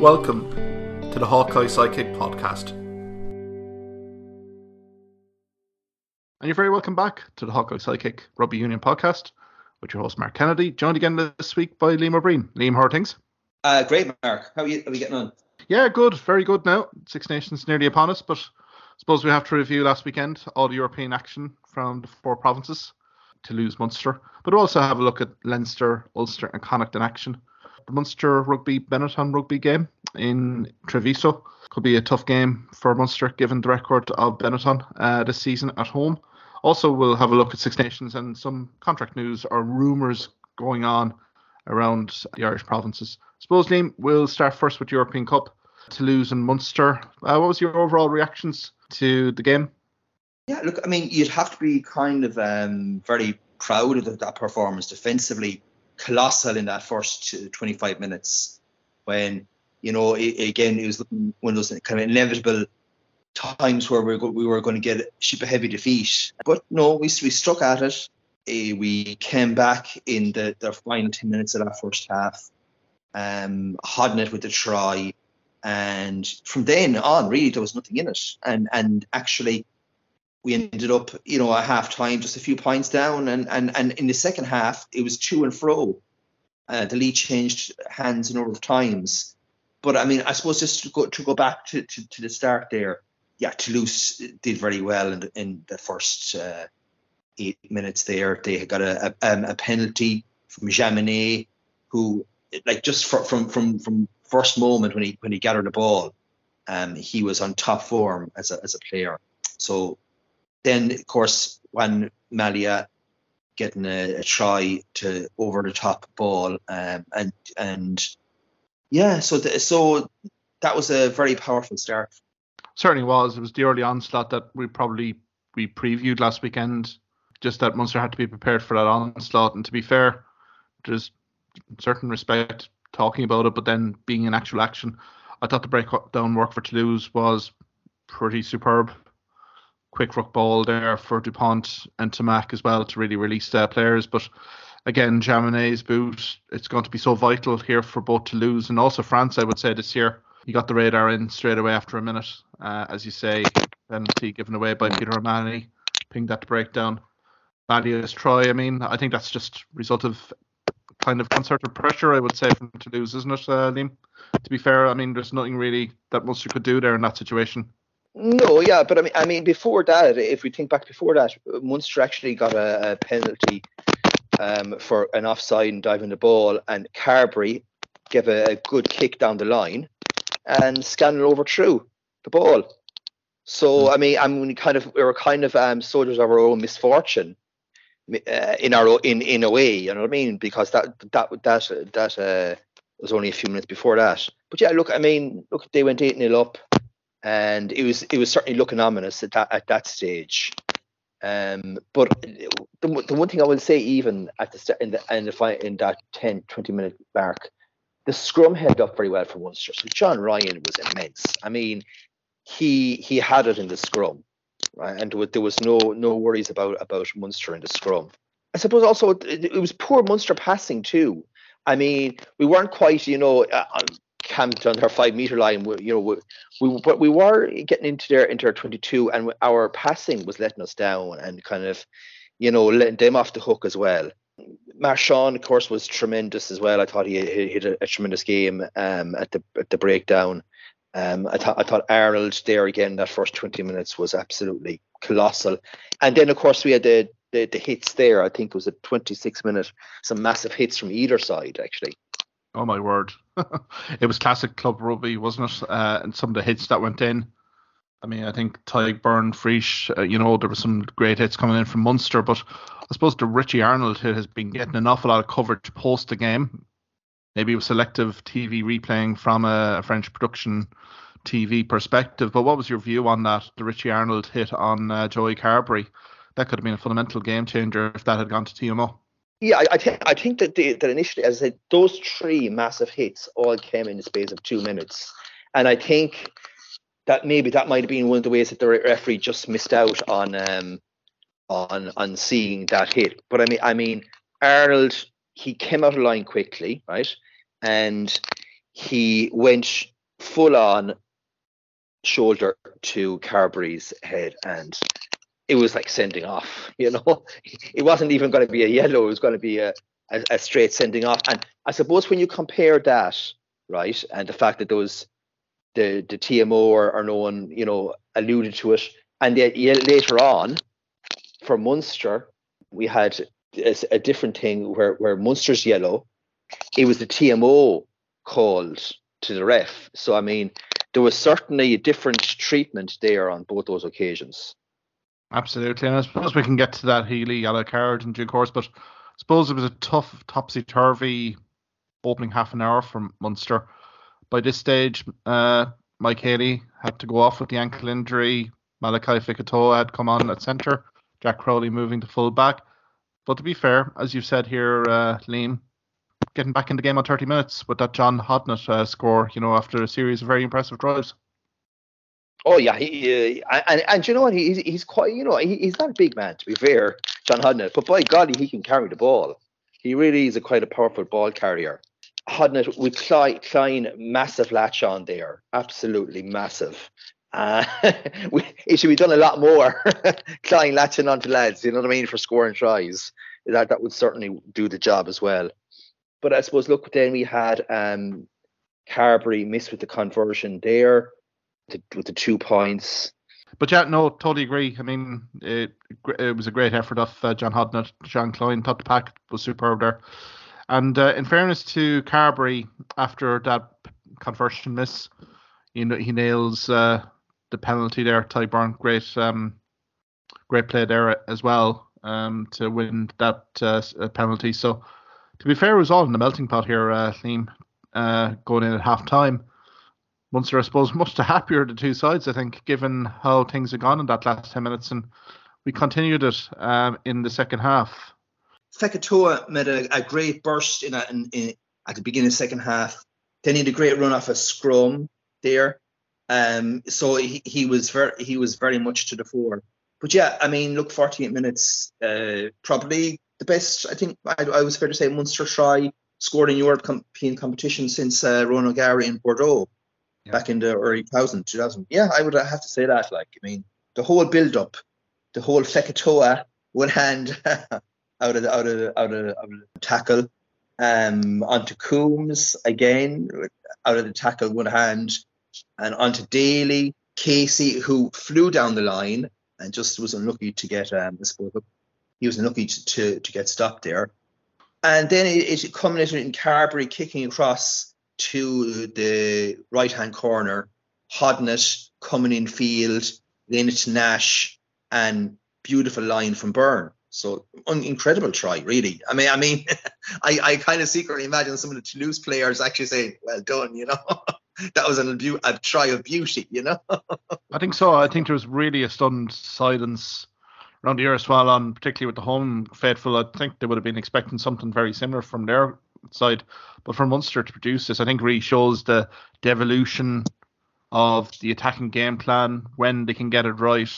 Welcome to the Hawkeye Sidekick podcast. And you're very welcome back to the Hawkeye Sidekick Rugby Union podcast with your host Mark Kennedy, joined again this week by Liam O'Briain. Liam, how are things? Uh, great, Mark. How are you? How are you getting on? Yeah, good, very good now. Six Nations nearly upon us, but I suppose we have to review last weekend all the European action from the four provinces Toulouse Munster, but also have a look at Leinster, Ulster, and Connacht in action the Munster Rugby Benetton Rugby game in Treviso. Could be a tough game for Munster given the record of Benetton uh, this season at home. Also, we'll have a look at Six Nations and some contract news or rumours going on around the Irish provinces. Suppose, Liam, we'll start first with European Cup. Toulouse and Munster. Uh, what was your overall reactions to the game? Yeah, look, I mean, you'd have to be kind of um, very proud of that performance defensively colossal in that first 25 minutes when you know it, again it was one of those kind of inevitable times where we were, we were going to get ship a heavy defeat. But no we, we stuck at it. We came back in the, the final 10 minutes of that first half um it with the try. And from then on really there was nothing in it. And and actually we ended up, you know, at half time just a few points down, and and and in the second half it was to and fro. Uh, the lead changed hands a number of times, but I mean, I suppose just to go to go back to, to, to the start there, yeah, Toulouse did very well in in the first uh, eight minutes there. They got a, a, um, a penalty from Jaminet, who like just for, from from from first moment when he when he gathered the ball, um, he was on top form as a as a player. So then, of course, when Mallía getting a, a, try to over the top ball, um, and and yeah, so the, so that was a very powerful start. Certainly was. It was the early onslaught that we probably we previewed last weekend. Just that Munster had to be prepared for that onslaught, and to be fair, there's certain respect talking about it, but then being in actual action, I thought the breakdown work for Toulouse was pretty superb quick ruck ball there for Dupont and Ntamack as well to really release their players. But again, Jaminet's boot, it's going to be so vital here for both Toulouse and also France, I would say, this year. He got the radar in straight away after a minute, uh, as you say, penalty given away by Peter O'Mahony, pinged that to breakdown. Mallía's try, I mean, I think that's just result of kind of concerted pressure, I would say, from Toulouse, isn't it, uh, Liam? To be fair, I mean, there's nothing really that Munster could do there in that situation. No, yeah, but I mean, I mean, before that, if we think back before that, Munster actually got a, a penalty um, for an offside and diving the ball, and Carbery gave a, a, good kick down the line, and Scanlon overthrew the ball. So hmm. I mean, I mean, kind of, we were kind of um, soldiers of our own misfortune uh, in our in in a way, you know what I mean? Because that that that that uh, was only a few minutes before that. But yeah, look, I mean, look, they went eight 0 up and it was it was certainly looking ominous at that at that stage. Um, but the, the one thing I will say, even at the start in the in the in that 10, 20 minute mark, the scrum held up very well for Munster. So John Ryan was immense. I mean, he he had it in the scrum, right? And there was no no worries about about Munster in the scrum. I suppose also it, it was poor Munster passing too. I mean, we weren't quite, you know, uh, camped on our five meter line. We, you know, we, we but we were getting into there into our 22, and our passing was letting us down and kind of, you know, letting them off the hook as well. Marchand, of course, was tremendous as well. I thought he, hit a, a, tremendous game um, at the at the breakdown. Um, I thought I thought Arnold there again that first 20 minutes was absolutely colossal, and then of course we had the the, the hits there. I think it was a 26 minute, some massive hits from either side actually. Oh my word! it was classic club rugby, wasn't it? Uh, and some of the hits that went in. I mean, I think Tadhg Frisch, uh, you know, there were some great hits coming in from Munster, but I suppose the Richie Arnold hit has been getting an awful lot of coverage post the game. Maybe with selective TV replaying from a, a French production TV perspective. But what was your view on that? The Richie Arnold hit on uh, Joey Carbery. That could have been a fundamental game changer if that had gone to TMO. Yeah, I, I think I think that that initially, as I said, those three massive hits all came in the space of two minutes, and I think that maybe that might have been one of the ways that the referee just missed out on um on on seeing that hit. But I mean, I mean, Arnold he came out of line quickly, right, and he went full on shoulder to Carbery's head and it was like sending off, you know. It wasn't even going to be a yellow, it was going to be a, a, a, straight sending off. And I suppose when you compare that, right, and the fact that those the the TMO or, or no one, you know, alluded to it, and yet later on for Munster, we had a, a different thing where where Munster's yellow, it was the TMO called to the ref. So I mean, there was certainly a different treatment there on both those occasions. Absolutely, and I suppose we can get to that Healy yellow card in due course, but I suppose it was a tough, topsy turvy opening half an hour from Munster. By this stage, uh, Mike Haley had to go off with the ankle injury. Malachi Fekitoa had come on at centre. Jack Crowley moving to full back. But to be fair, as you've said here, uh, Liam, getting back in the game on 30 minutes with that John Hodnett uh, score, you know, after a series of very impressive drives. Oh yeah, he and and you know what? He's he's quite you know he, he's not a big man to be fair, John Hodnett, but by God he can carry the ball. He really is a quite a powerful ball carrier. Hodnett with Kleyn, Kleyn massive latch on there, absolutely massive. Uh, we, it should be done a lot more. Kleyn latching onto lads, you know what I mean, for scoring tries. That that would certainly do the job as well. But I suppose look, then we had um, Carbery miss with the conversion there, to, with the two points. But yeah, no, totally agree. I mean, it, it was a great effort of uh, John Hodnett, Jean Kleyn. The pack was superb there. And uh, in fairness to Carbery, after that conversion miss, you know, he nails uh, the penalty there. Tadhg Beirne, great, um, great play there as well um, to win that uh, penalty. So to be fair, it was all in the melting pot here, uh, Liam, uh, going in at half time. Munster, I suppose, much the happier the two sides, I think, given how things had gone in that last 10 minutes. And we continued it um, in the second half. Fekitoa made a, a great burst in, a, in, in, at the beginning of the second half. Then he had a great run off a scrum there. Um, so he, he was very he was very much to the fore. But yeah, I mean, look, 48 minutes, uh, probably the best. I think I, I was fair to say Munster try scored in European competition since uh, Ronan O'Gara in Bordeaux yeah. back in the early 2000, 2000. Yeah, I would have to say that. Like, I mean, the whole build up, the whole Fekitoa one hand out of the, out of the, out of, the, out of the tackle, um, onto Coombes again out of the tackle one hand, and onto Daly, Casey, who flew down the line and just was unlucky to get, um, I suppose, he was unlucky to, to, to get stopped there. And then it, it culminated in Carbery kicking across to the right hand corner, Hodnett coming in field, then it's Nash, and beautiful line from Byrne. So un- incredible try, really. I mean, I mean, I, I kind of secretly imagine some of the Toulouse players actually saying, "Well done," you know. that was an abu- a try of beauty, you know. I think so. I think there was really a stunned silence around the year as well, on particularly with the home faithful. I think they would have been expecting something very similar from their side, but for Munster to produce this, I think really shows the, the evolution of the attacking game plan when they can get it right.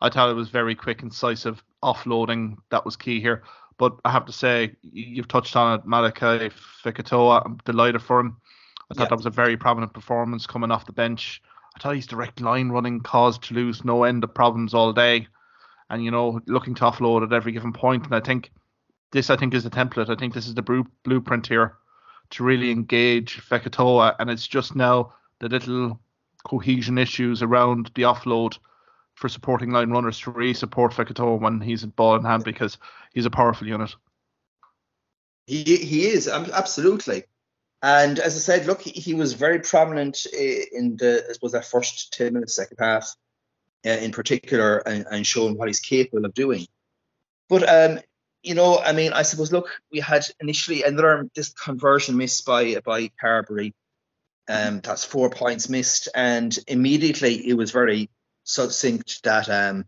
I thought it was very quick, incisive offloading that was key here. But I have to say, you've touched on it, Malachi Fekitoa. I'm delighted for him. I thought that was a very prominent performance coming off the bench. I thought his direct line running caused Toulouse no end of problems all day and you know looking to offload at every given point. And I think this I think is the template. I think this is the blueprint here to really engage Fekitoa, and it's just now the little cohesion issues around the offload for supporting line runners to really support Fekitoa when he's ball in hand because he's a powerful unit. He he is absolutely. And as I said, look, he was very prominent in the, I suppose, that first 10 minutes, second half uh, in particular and, and, showing what he's capable of doing. But um, you know, I mean, I suppose look, we had initially another this conversion missed by by Carbery. Um, that's four points missed, and immediately it was very succinct that um,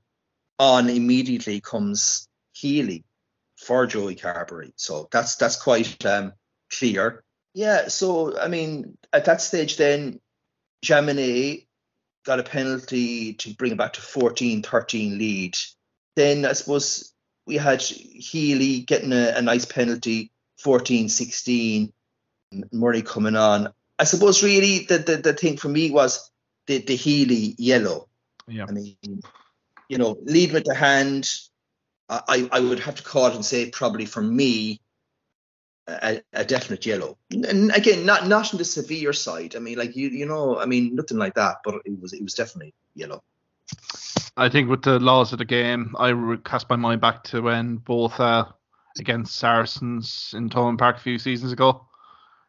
on immediately comes Healy for Joey Carbery. So that's that's quite um, clear. Yeah. So I mean, at that stage, then Jaminet got a penalty to bring it back to 14 13 lead. Then I suppose we had Healy getting a, a nice penalty, 14 16. Murray coming on. I suppose really the, the, the thing for me was the, the Healy yellow. Yeah. I mean, you know, lead with the hand. I, I would have to call it and say probably for me a, a, definite yellow. And again, not not in the severe side. I mean, like you you know, I mean nothing like that, but it was it was definitely yellow. I think with the laws of the game, I cast my mind back to when both uh, against Saracens in Thomond Park a few seasons ago.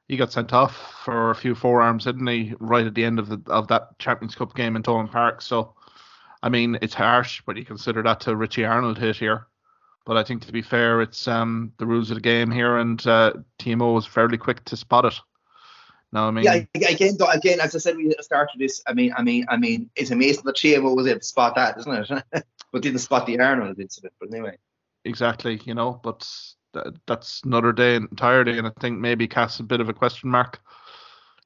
He got sent off for a few forearms, didn't he? Right at the end of the of that Champions Cup game in Thomond Park. So, I mean, it's harsh, but you consider that to Richie Arnold hit here. But I think to be fair, it's um, the rules of the game here, and uh, TMO was fairly quick to spot it. No, I mean, yeah, again, though, again, as I said, we started this. I mean, I mean, I mean, it's amazing that TMO was able to spot that, isn't it? but didn't spot the Arnold incident. But anyway, exactly, you know, but that, that's another day entirely, and I think maybe casts a bit of a question mark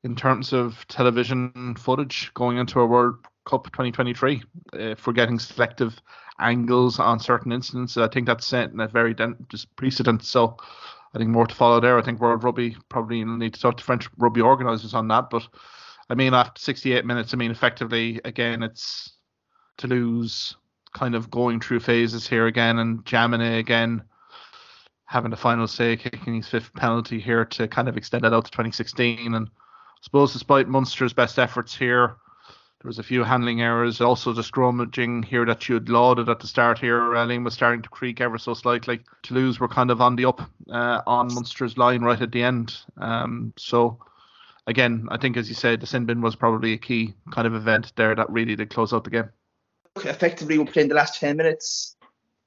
in terms of television footage going into a World Cup 2023. Eh, if we're getting selective angles on certain incidents. I think that's setting a very just precedent. So I think more to follow there. I think World Rugby probably need to talk to French rugby organisers on that. But I mean, after 68 minutes, I mean, effectively, again, it's Toulouse kind of going through phases here again, and Jaminet again having the final say, kicking his fifth penalty here to kind of extend it out to 2016. And I suppose despite Munster's best efforts here, there was a few handling errors. Also, the scrummaging here that you had lauded at the start here, Liam was starting to creak ever so slightly. Toulouse were kind of on the up uh, on Munster's line right at the end. Um, so, again, I think as you said, the sin bin was probably a key kind of event there that really did close out the game. Effectively, we're playing the last 10 minutes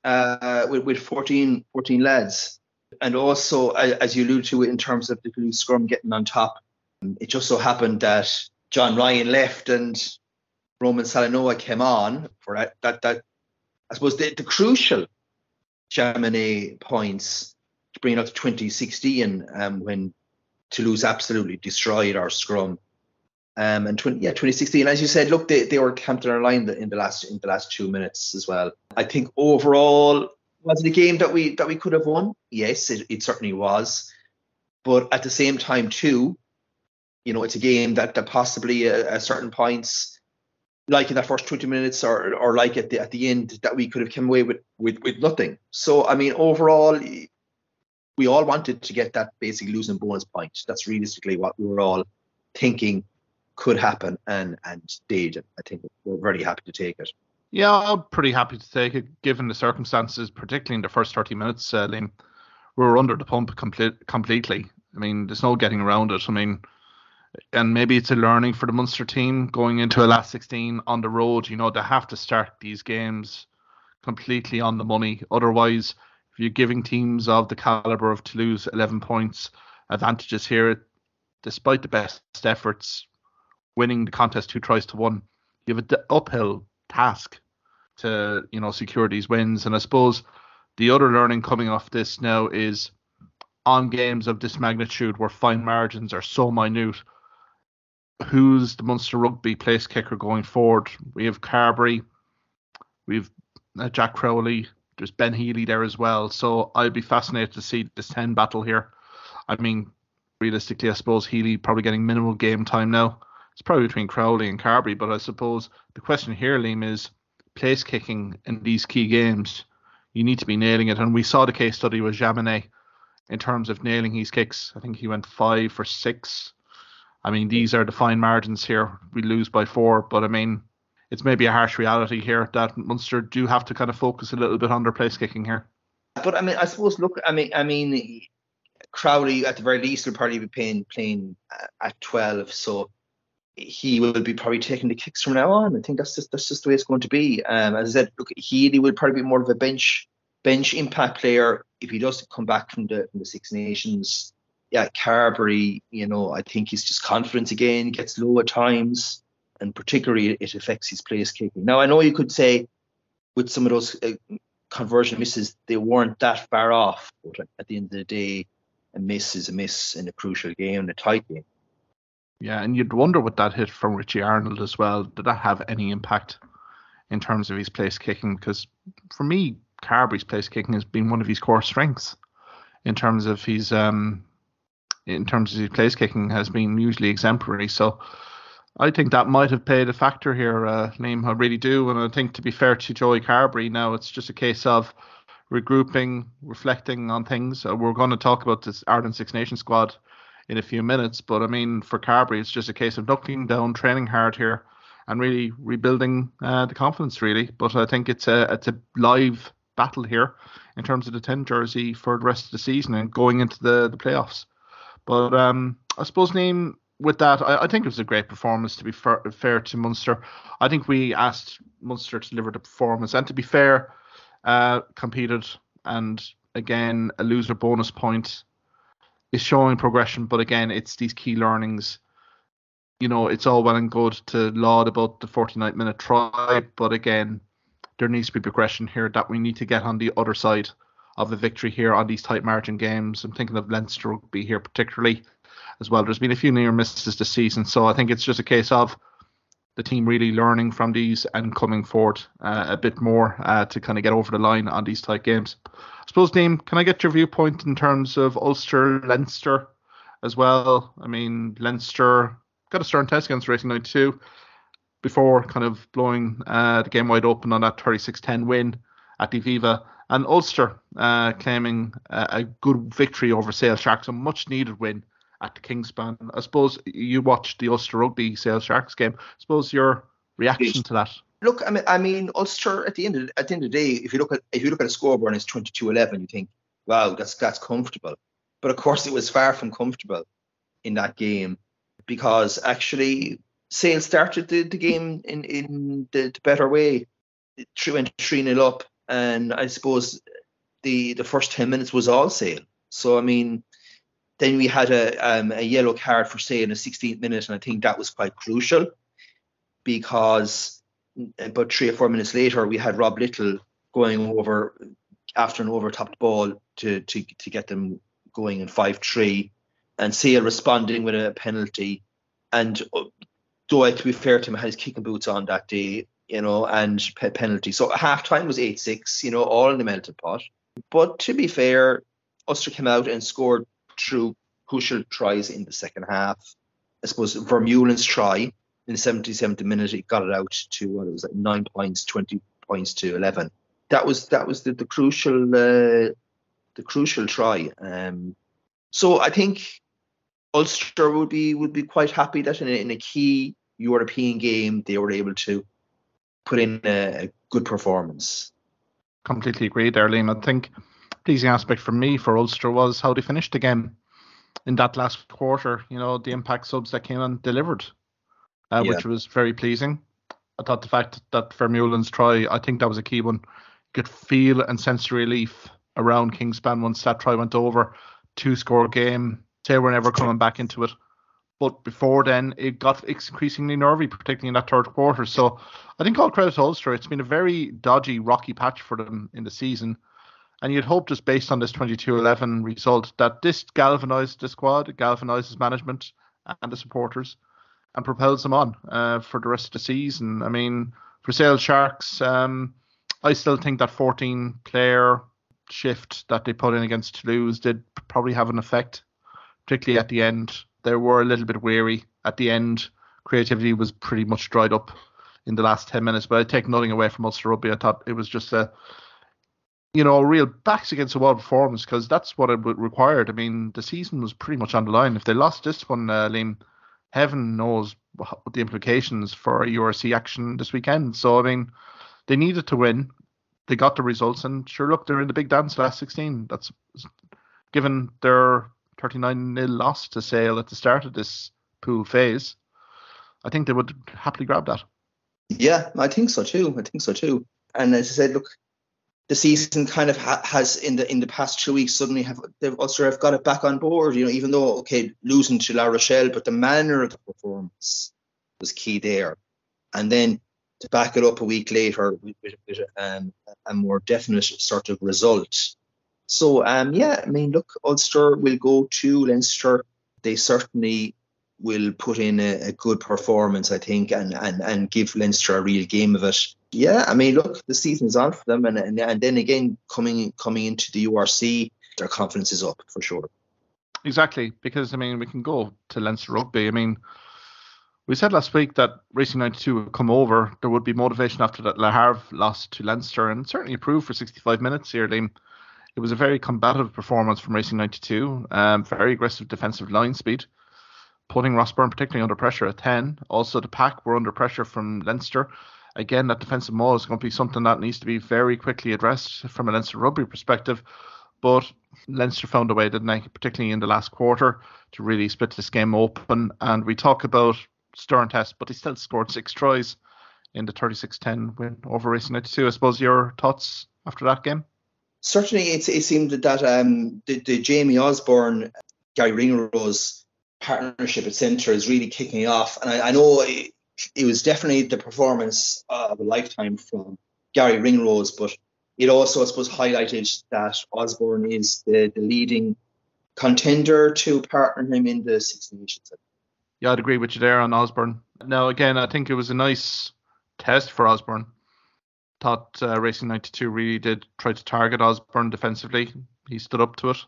uh, with, with 14, 14 lads. And also, as you alluded to, in terms of the Toulouse scrum getting on top, it just so happened that John Ryan left and Roman Salanoa came on for that, that, that I suppose the, the crucial Jaminet points to bring up to 2016 um, when Toulouse absolutely destroyed our scrum. Um, and 20, yeah, 2016, as you said, look, they, they were camped on our line in the last in the last two minutes as well. I think overall, was it a game that we that we could have won? Yes, it, it certainly was. But at the same time, too, you know, it's a game that, that possibly at, certain points like in that first 20 minutes or or like at the at the end that we could have come away with with, with nothing. So I mean overall we all wanted to get that basic losing bonus point. That's realistically what we were all thinking could happen and and did. I think we're very happy to take it. Yeah, I'm pretty happy to take it given the circumstances, particularly in the first 30 minutes, uh, Liam. We were under the pump complete, completely. I mean, there's no getting around it. I mean, and maybe it's a learning for the Munster team going into a last 16 on the road. You know, they have to start these games completely on the money. Otherwise, if you're giving teams of the caliber of Toulouse 11 points advantages here, despite the best efforts, winning the contest two tries to one, you have an uphill task to you know secure these wins. And I suppose the other learning coming off this now is on games of this magnitude where fine margins are so minute who's the Munster rugby place kicker going forward. We have Carbery, we've uh, Jack Crowley, there's Ben Healy there as well. So I'd be fascinated to see this 10 battle here. I mean, realistically, I suppose Healy probably getting minimal game time now. It's probably between Crowley and Carbery, but I suppose the question here, Liam, is place kicking in these key games. You need to be nailing it. And we saw the case study with Jaminet in terms of nailing his kicks. I think he went five for six I mean, these are the fine margins here. We lose by four, but I mean, it's maybe a harsh reality here that Munster do have to kind of focus a little bit on their place kicking here. But I mean, I suppose look, I mean, I mean, Crowley at the very least will probably be playing playing at 12, so he will be probably taking the kicks from now on. I think that's just that's just the way it's going to be. Um, as I said, look, Healy will probably be more of a bench bench impact player if he does come back from the from the Six Nations yeah, Carbery, you know, I think he's just confident again, gets low at times, and particularly it affects his place kicking. Now, I know you could say with some of those uh, conversion misses, they weren't that far off, but at the end of the day, a miss is a miss in a crucial game, in a tight game. Yeah, and you'd wonder with that hit from Richie Arnold as well, did that have any impact in terms of his place kicking? Because for me, Carbery's place kicking has been one of his core strengths in terms of his um, in terms of his place kicking has been usually exemplary. So I think that might have played a factor here, uh, Liam. I really do. And I think to be fair to Joey Carbery, now it's just a case of regrouping, reflecting on things. Uh, we're going to talk about this Ireland Six Nations squad in a few minutes, but I mean, for Carbery, it's just a case of knuckling down, training hard here, and really rebuilding uh, the confidence, really. But I think it's a it's a live battle here in terms of the 10 jersey for the rest of the season and going into the, the playoffs. But um, I suppose, Liam, with that, I, I, think it was a great performance. To be fair, fair, to Munster, I think we asked Munster to deliver the performance, and to be fair, uh, competed, and again, a loser bonus point is showing progression. But again, it's these key learnings. You know, it's all well and good to laud about the 49 minute try, but again, there needs to be progression here that we need to get on the other side of the victory here on these tight margin games. I'm thinking of Leinster be here particularly as well. There's been a few near misses this season, so I think it's just a case of the team really learning from these and coming forward uh, a bit more uh, to kind of get over the line on these tight games. I suppose, Dean, can I get your viewpoint in terms of Ulster, Leinster as well? I mean, Leinster got a stern test against Racing 92 before kind of blowing uh, the game wide open on that 36-10 win at the Aviva. And Ulster uh, claiming a, a, good victory over Sale Sharks, a much needed win at the Kingspan. I suppose you watched the Ulster Rugby Sale Sharks game. I suppose your reaction to that. Look, I mean, I mean, Ulster at the end of at the end of the day, if you look at if you look at a scoreboard and it's 22-11, you think, wow, that's that's comfortable. But of course, it was far from comfortable in that game because actually Sale started the, the game in in the, the better way. It went three 0 up, and I suppose the the first ten minutes was all Sale. So I mean, then we had a, um, a yellow card for say in the 16th minute, and I think that was quite crucial because about three or four minutes later we had Rob Little going over after an overtopped ball to to to get them going in five three, and Sale responding with a penalty. And though I, to be fair to him, had his kicking boots on that day, you know, and pe- penalty. So half time was eight six, you know, all in the melted pot. But to be fair, Ulster came out and scored through crucial tries in the second half. I suppose Vermeulen's try in the 77th minute, it got it out to what it was like nine points, 20 points to 11. That was that was the, the crucial uh, the crucial try. Um, so I think Ulster would be would be quite happy that in a, in a key European game they were able to put in a, a good performance. Completely agree there, Liam. I think pleasing aspect for me for Ulster was how they finished the game in that last quarter. You know, the impact subs that came and delivered, uh, yeah. which was very pleasing. I thought the fact that Vermeulen's try, I think that was a key one. You could feel and sense of relief around Kingspan once that try went over. Two score game. Say we're never coming back into it. But before then, it got increasingly nervy, particularly in that third quarter. So I think all credit to Ulster. It's been a very dodgy, rocky patch for them in the season. And you'd hope just based on this 22-11 result that this galvanised the squad, galvanises management and the supporters, and propels them on uh, for the rest of the season. I mean, for Sale Sharks, um, I still think that 14 player shift that they put in against Toulouse did probably have an effect, particularly at the end. They were a little bit weary at the end. Creativity was pretty much dried up in the last 10 minutes, but I take nothing away from Ulster Rugby. I thought it was just a you know, real backs against the wall performance because that's what it required. I mean, the season was pretty much on the line. If they lost this one, uh, Liam, heaven knows what the implications for URC action this weekend. So, I mean, they needed to win. They got the results, and sure, look, they're in the big dance last 16. That's given their 39 0 loss to Sale at the start of this pool phase. I think they would happily grab that. Yeah, I think so too. I think so too. And as I said, look, the season kind of ha- has in the in the past two weeks suddenly have they've Ulster have got it back on board. You know, even though okay losing to La Rochelle, but the manner of the performance was key there, and then to back it up a week later with, with, with um, a more definite sort of result. So um, yeah, I mean, look, Ulster will go to Leinster. They certainly will put in a, a, good performance, I think, and, and, and give Leinster a real game of it. Yeah, I mean, look, the season's on for them, and, and and then again coming coming into the URC, their confidence is up for sure. Exactly, because I mean we can go to Leinster rugby. I mean, we said last week that Racing 92 would come over. There would be motivation after that Le Havre lost to Leinster, and certainly improved for 65 minutes here, Liam. It was a very combative performance from Racing 92. Um, very aggressive defensive line speed, putting Ross Byrne particularly under pressure at 10. Also, the pack were under pressure from Leinster. Again, that defensive maul is going to be something that needs to be very quickly addressed from a Leinster rugby perspective. But Leinster found a way, didn't they, particularly in the last quarter, to really split this game open. And we talk about Stern test, but he still scored six tries in the 36-10 win over Racing 92. I suppose your thoughts after that game? Certainly, it, it seemed that um, the, the Jamie Osborne, Garry Ringrose partnership at centre is really kicking off. And I, I know it, it, was definitely the performance of a lifetime from Garry Ringrose, but it also, I suppose, highlighted that Osborne is the, the leading contender to partner him in the Six Nations. Yeah, I'd agree with you there on Osborne. Now, again, I think it was a nice test for Osborne. Thought uh, Racing 92 really did try to target Osborne defensively. He stood up to it.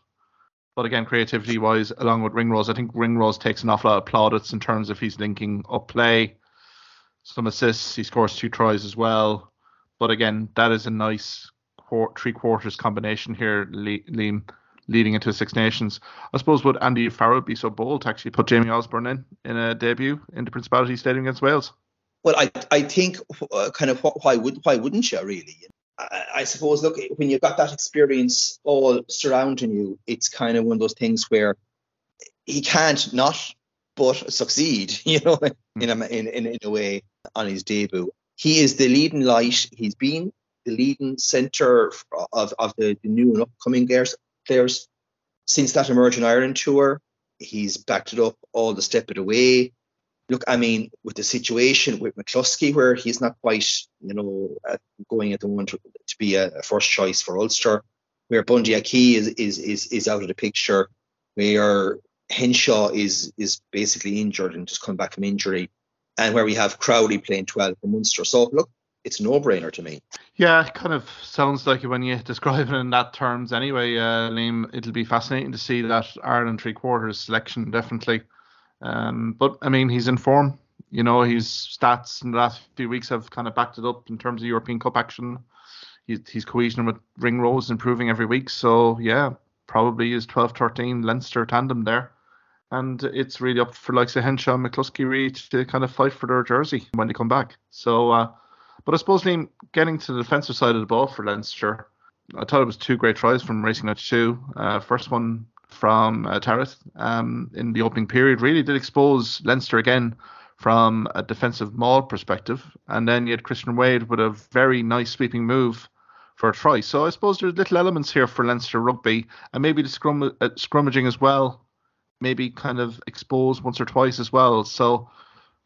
But again, creativity wise, along with Ringrose, I think Ringrose takes an awful lot of plaudits in terms of he's linking up play, some assists. He scores two tries as well. But again, that is a nice three quarters combination here, Liam leading into Six Nations. I suppose would Andy Farrell be so bold to actually put Jamie Osborne in in a debut in the Principality Stadium against Wales? Well, I I think uh, kind of why would why wouldn't you really? I, I, suppose look when you've got that experience all surrounding you, it's kind of one of those things where he can't not but succeed, you know, in a in, in, in a way on his debut. He is the leading light. He's been the leading centre of, of the, the new and upcoming players players since that emerging Ireland tour. He's backed it up all the step of the way. Look, I mean, with the situation with McCloskey, where he's not quite, you know, uh, going at the moment to, to be a, a, first choice for Ulster, where Bundee Aki is, is is is out of the picture, where Henshaw is is basically injured and just come back from injury, and where we have Crowley playing 12 for Munster. So look, it's a no-brainer to me. Yeah, it kind of sounds like when you describe it in that terms. Anyway, uh, Liam, it'll be fascinating to see that Ireland three quarters selection definitely. Um, but I mean, he's in form. You know, his stats in the last few weeks have kind of backed it up in terms of European Cup action. He's, he's cohesion with ring Ringrose improving every week. So yeah, probably is 12-13 Leinster tandem there. And it's really up for likes of Henshaw and McCloskey to kind of fight for their jersey when they come back. So uh, but I suppose, Liam, getting to the defensive side of the ball for Leinster, I thought it was two great tries from Racing 92. Uh, first one from uh, um, in the opening period really did expose Leinster again from a defensive maul perspective. And then you had Christian Wade with a very nice sweeping move for a try. So I suppose there's little elements here for Leinster rugby and maybe the scrum, uh, scrummaging as well, maybe kind of exposed once or twice as well. So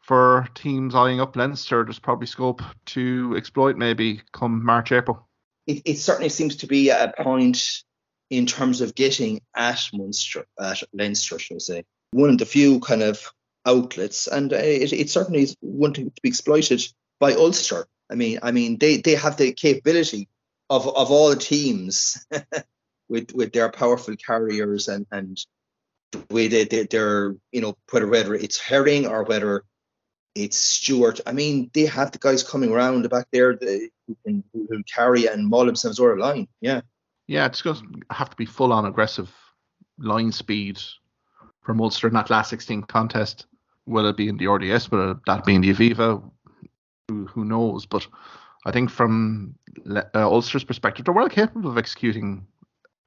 for teams eyeing up Leinster, there's probably scope to exploit maybe come March, April. It, it certainly seems to be a point in terms of getting at Munster, at Leinster, shall I say. One of the few kind of outlets, and uh, it, it certainly is one to be exploited by Ulster. I mean, I mean, they, they have the capability of of all teams with with their powerful carriers and and the way they, they they're you know whether whether it's Herring or whether it's Stewart. I mean, they have the guys coming around the back there who can who, who carry and maul themselves over a line. Yeah. Yeah, it's going to have to be full on aggressive line speed from Ulster in that last 16 contest. Will it be in the RDS? Will that be in the Aviva? Who, who knows? But I think from uh, Ulster's perspective, they're well capable of executing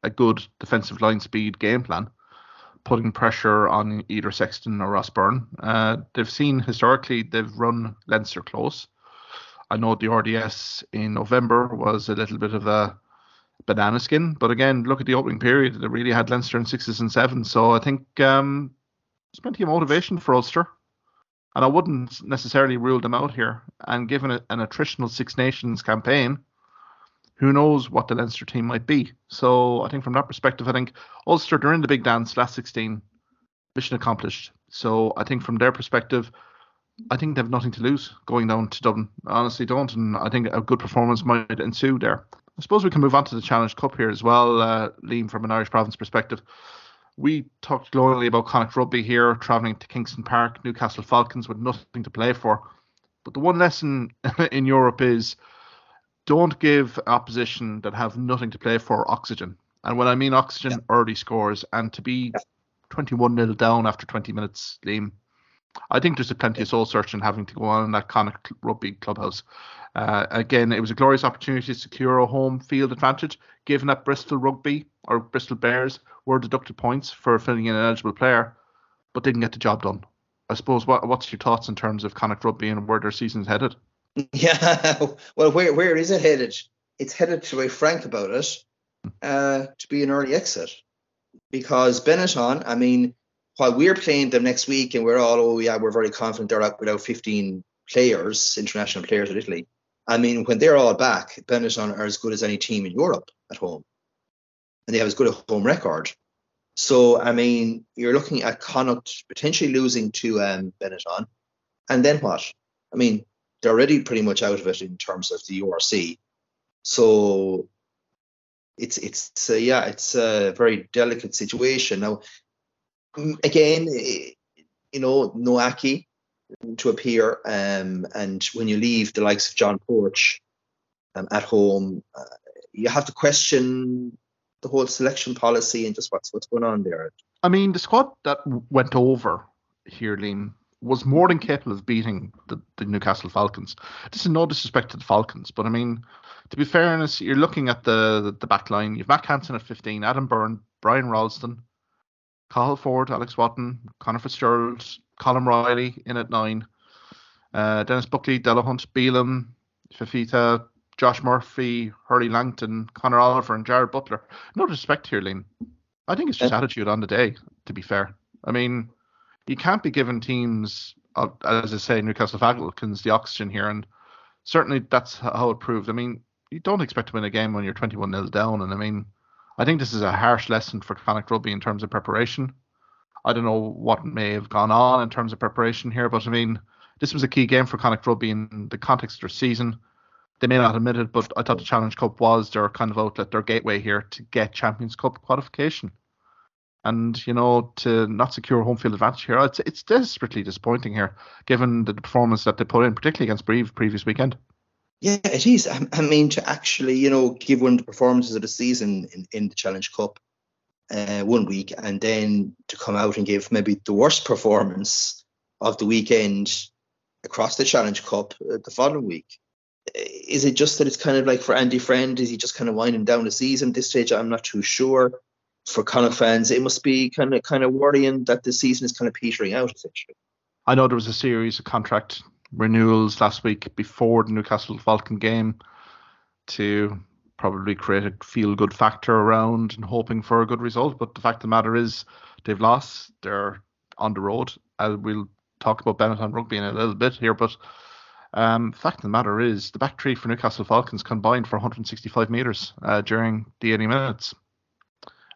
a good defensive line speed game plan putting pressure on either Sexton or Ross Byrne. Uh, they've seen historically they've run Leinster close. I know the RDS in November was a little bit of a banana skin, but again, look at the opening period. They really had Leinster in sixes and sevens. So I think um, there's plenty of motivation for Ulster. And I wouldn't necessarily rule them out here. And given a, an attritional Six Nations campaign, who knows what the Leinster team might be. So I think from that perspective, I think Ulster they're in the big dance last 16, mission accomplished. So I think from their perspective, I think they have nothing to lose going down to Dublin. Honestly don't, and I think a good performance might ensue there. I suppose we can move on to the Challenge Cup here as well, uh, Liam, from an Irish province perspective. we talked glowingly about Connacht Rugby here, travelling to Kingston Park, Newcastle Falcons with nothing to play for. But the one lesson in Europe is don't give opposition that have nothing to play for oxygen. And when I mean oxygen, yeah. early scores. And to be 21 0 down after 20 minutes, Liam, I think there's a plenty of soul searching having to go on in that Connacht rugby clubhouse. Uh, again, it was a glorious opportunity to secure a home field advantage, given that Bristol Rugby or Bristol Bears were deducted points for filling in an eligible player, but didn't get the job done. I suppose what, what's your thoughts in terms of Connacht Rugby and where their season's headed? Yeah, well, where where is it headed? It's headed to be frank about it, uh, to be an early exit, because Benetton. I mean, while we're playing them next week, and we're all, oh yeah, we're very confident they're out without 15 players, international players at Italy. I mean, when they're all back, Benetton are as good as any team in Europe at home, and they have as good a home record. So, I mean, you're looking at Connacht potentially losing to um, Benetton, and then what? I mean, they're already pretty much out of it in terms of the URC. So it's it's uh, yeah, it's a very delicate situation now. Again, eh, you know, Noaki to appear, um, and when you leave the likes of John Porch um, at home, uh, you have to question the whole selection policy and just what's what's going on there. I mean, the squad that went over here, Liam, was more than capable of beating the, the Newcastle Falcons. This is no disrespect to the Falcons, but I mean, to be fairness, you're looking at the the, back line. You've Mack Hansen at 15, Adam Byrne, Byron Ralston, Cathal Forde, Alex Wootton, Conor Fitzgerald, Colm Reilly in at nine, uh, Denis Buckley, Delahunt, Bealham, Fifita, Josh Murphy, Hurley Langton, Conor Oliver, and Jarrad Butler. No disrespect here, Liam. I think it's just attitude on the day, to be fair. I mean, you can't be giving teams, uh, as I say, Newcastle Falcons the oxygen here, and certainly that's how it proved. I mean, you don't expect to win a game when you're 21 0 down, and I mean, I think this is a harsh lesson for Connacht Rugby in terms of preparation. I don't know what may have gone on in terms of preparation here, but I mean, this was a key game for Connacht Rugby in the context of their season. They may not admit it, but I thought the Challenge Cup was their kind of outlet, their gateway here to get Champions Cup qualification and you know to not secure home field advantage here, it's it's desperately disappointing here, given the performance that they put in, particularly against Brive previous weekend. Yeah, it is. I, mean, to actually you know give one of the performances of the season in, in the Challenge Cup uh, one week, and then to come out and give maybe the worst performance of the weekend across the Challenge Cup uh, the following week. Is it just that it's kind of like for Andy Friend? Is he just kind of winding down the season at this stage? I'm not too sure for Connacht fans, it must be kind of kind of worrying that the season is kind of petering out essentially. I know there was a series of contract renewals last week before the Newcastle Falcon game to probably create a feel good factor around and hoping for a good result. But the fact of the matter is they've lost. They're on the road. Uh, we'll talk about Benetton Rugby in a little bit here, but um, fact of the matter is the back three for Newcastle Falcons combined for 165 metres uh, during the 80 minutes.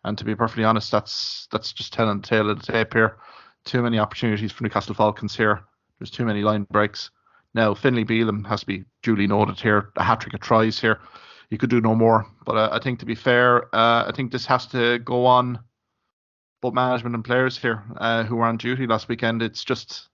And to be perfectly honest, that's that's just telling the tale of the tape here. Too many opportunities for Newcastle Falcons here. There's too many line breaks. Now Finlay Bealham has to be duly noted here. A hat trick of tries here. He could do no more. But uh, I think to be fair, uh, I think this has to go on both management and players here uh, who were on duty last weekend. It's just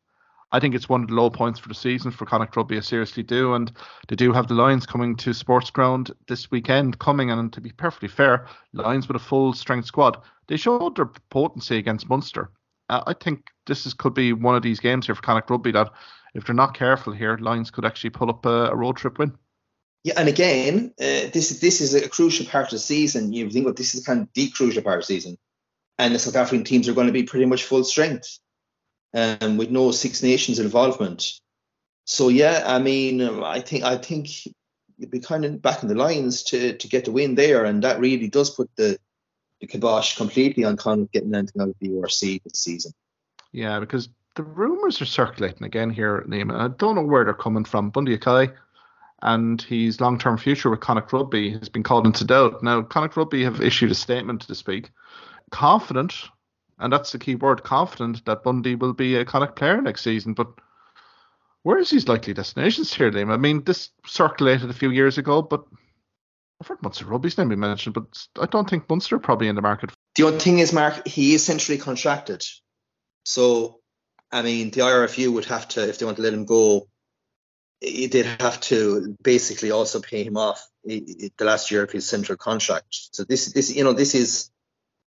I think it's one of the low points for the season for Connacht Rugby. I seriously do, and they do have the Lions coming to Sports Ground this weekend. Coming and to be perfectly fair, Lions with a full strength squad. They showed their potency against Munster. Uh, I think this is could be one of these games here for Connacht Rugby that, if they're not careful here, Lions could actually pull up a, a road trip win. Yeah, and again, uh, this this is a crucial part of the season. You think, well, this is kind of the crucial part of the season, and the South African teams are going to be pretty much full strength um, with no Six Nations involvement. So yeah, I mean, I think I think you'd be kind of back in the lines to to get the win there, and that really does put the the kibosh completely on Connacht getting anything out of the URC this season. Yeah, because the rumours are circulating again here, Liam. I don't know where they're coming from. Bundee Aki and his long-term future with Connacht Rugby has been called into doubt. Now, Connacht Rugby have issued a statement to speak, confident and that's the key word, confident that Bundee will be a Connacht player next season. But where is his likely destinations here, Liam? I mean, this circulated a few years ago, but I've heard Munster Rugby's name be mentioned, but I don't think Munster are probably in the market. The only thing is, Mark, he is centrally contracted. So, I mean, the IRFU would have to, if they want to let him go, they'd have to basically also pay him off the last year of his central contract. So this, this, you know, this is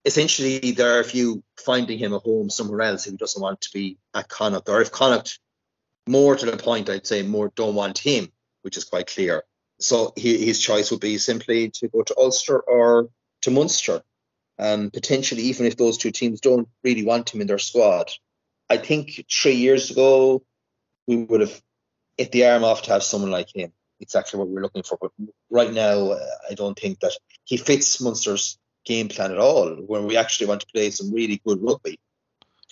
essentially the IRFU finding him a home somewhere else if he doesn't want to be at Connacht, or if Connacht, more to the point, I'd say more don't want him, which is quite clear. So he, his choice would be simply to go to Ulster or to Munster. Um, potentially, even if those two teams don't really want him in their squad. I think three years ago, we would have hit the arm off to have someone like him. Exactly what we're looking for. But right now, uh, I don't think that he fits Munster's game plan at all, where we actually want to play some really good rugby,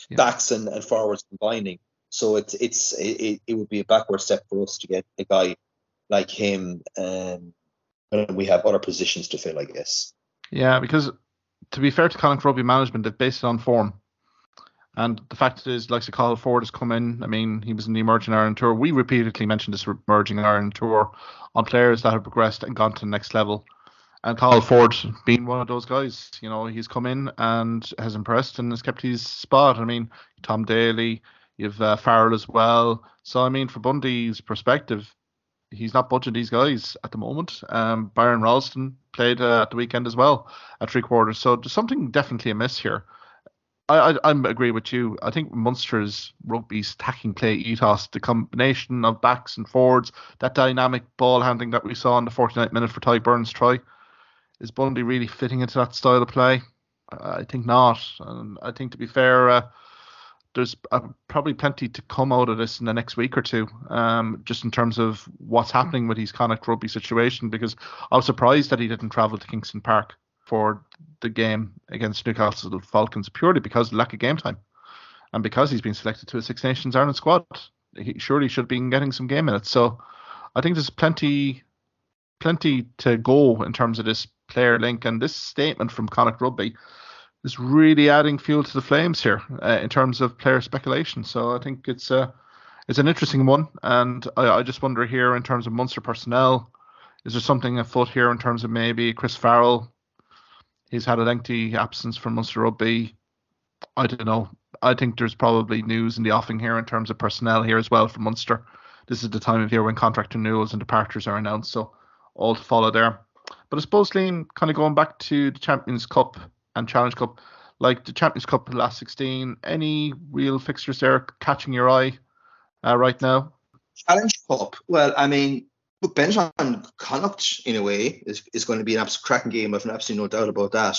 yeah. backs and, and forwards combining. So it's it's it, it would be a backward step for us to get a guy like him, um, and we have other positions to fill, I guess. Yeah, because to be fair to Connacht Rugby management, they've based it on form. And the fact is, like Cathal Forde has come in. I mean, he was in the Emerging Ireland Tour. We repeatedly mentioned this Emerging Ireland Tour on players that have progressed and gone to the next level and Cathal Forde being one of those guys. You know, he's come in and has impressed and has kept his spot. I mean, Tom Daly, you've uh, Farrell as well. So I mean, for Bundee's perspective, he's not budging these guys at the moment. Um, Byron Ralston played uh, at the weekend as well at three quarters. So there's something definitely amiss here. I, I, I agree with you. I think Munster's rugby's attacking play ethos, the combination of backs and forwards, that dynamic ball handling that we saw in the 49th minute for Tadhg Beirne's try, is Bundee really fitting into that style of play? I think not. And I think to be fair, uh, there's uh, probably plenty to come out of this in the next week or two, um, just in terms of what's happening with his Connacht rugby situation. Because I was surprised that he didn't travel to Kingston Park for the game against Newcastle Falcons purely because of lack of game time, and because he's been selected to a Six Nations Ireland squad. He surely should have been getting some game minutes. So I think there's plenty, plenty to go in terms of this player link. And this statement from Connacht Rugby is really adding fuel to the flames here uh, in terms of player speculation. So I think it's a it's an interesting one, and I, I, just wonder here in terms of Munster personnel, is there something afoot here in terms of maybe Chris Farrell? He's had a lengthy absence from Munster Rugby. I don't know. I think there's probably news in the offing here in terms of personnel here as well for Munster. This is the time of year when contract renewals and departures are announced, so all to follow there. But I suppose, Liam, kind of going back to the Champions Cup and Challenge Cup, like the Champions Cup the last 16, any real fixtures there catching your eye uh, right now? Challenge Cup, well, I mean, look, Benetton Connacht, in a way, is, is going to be an absolute cracking game. I've absolutely no doubt about that.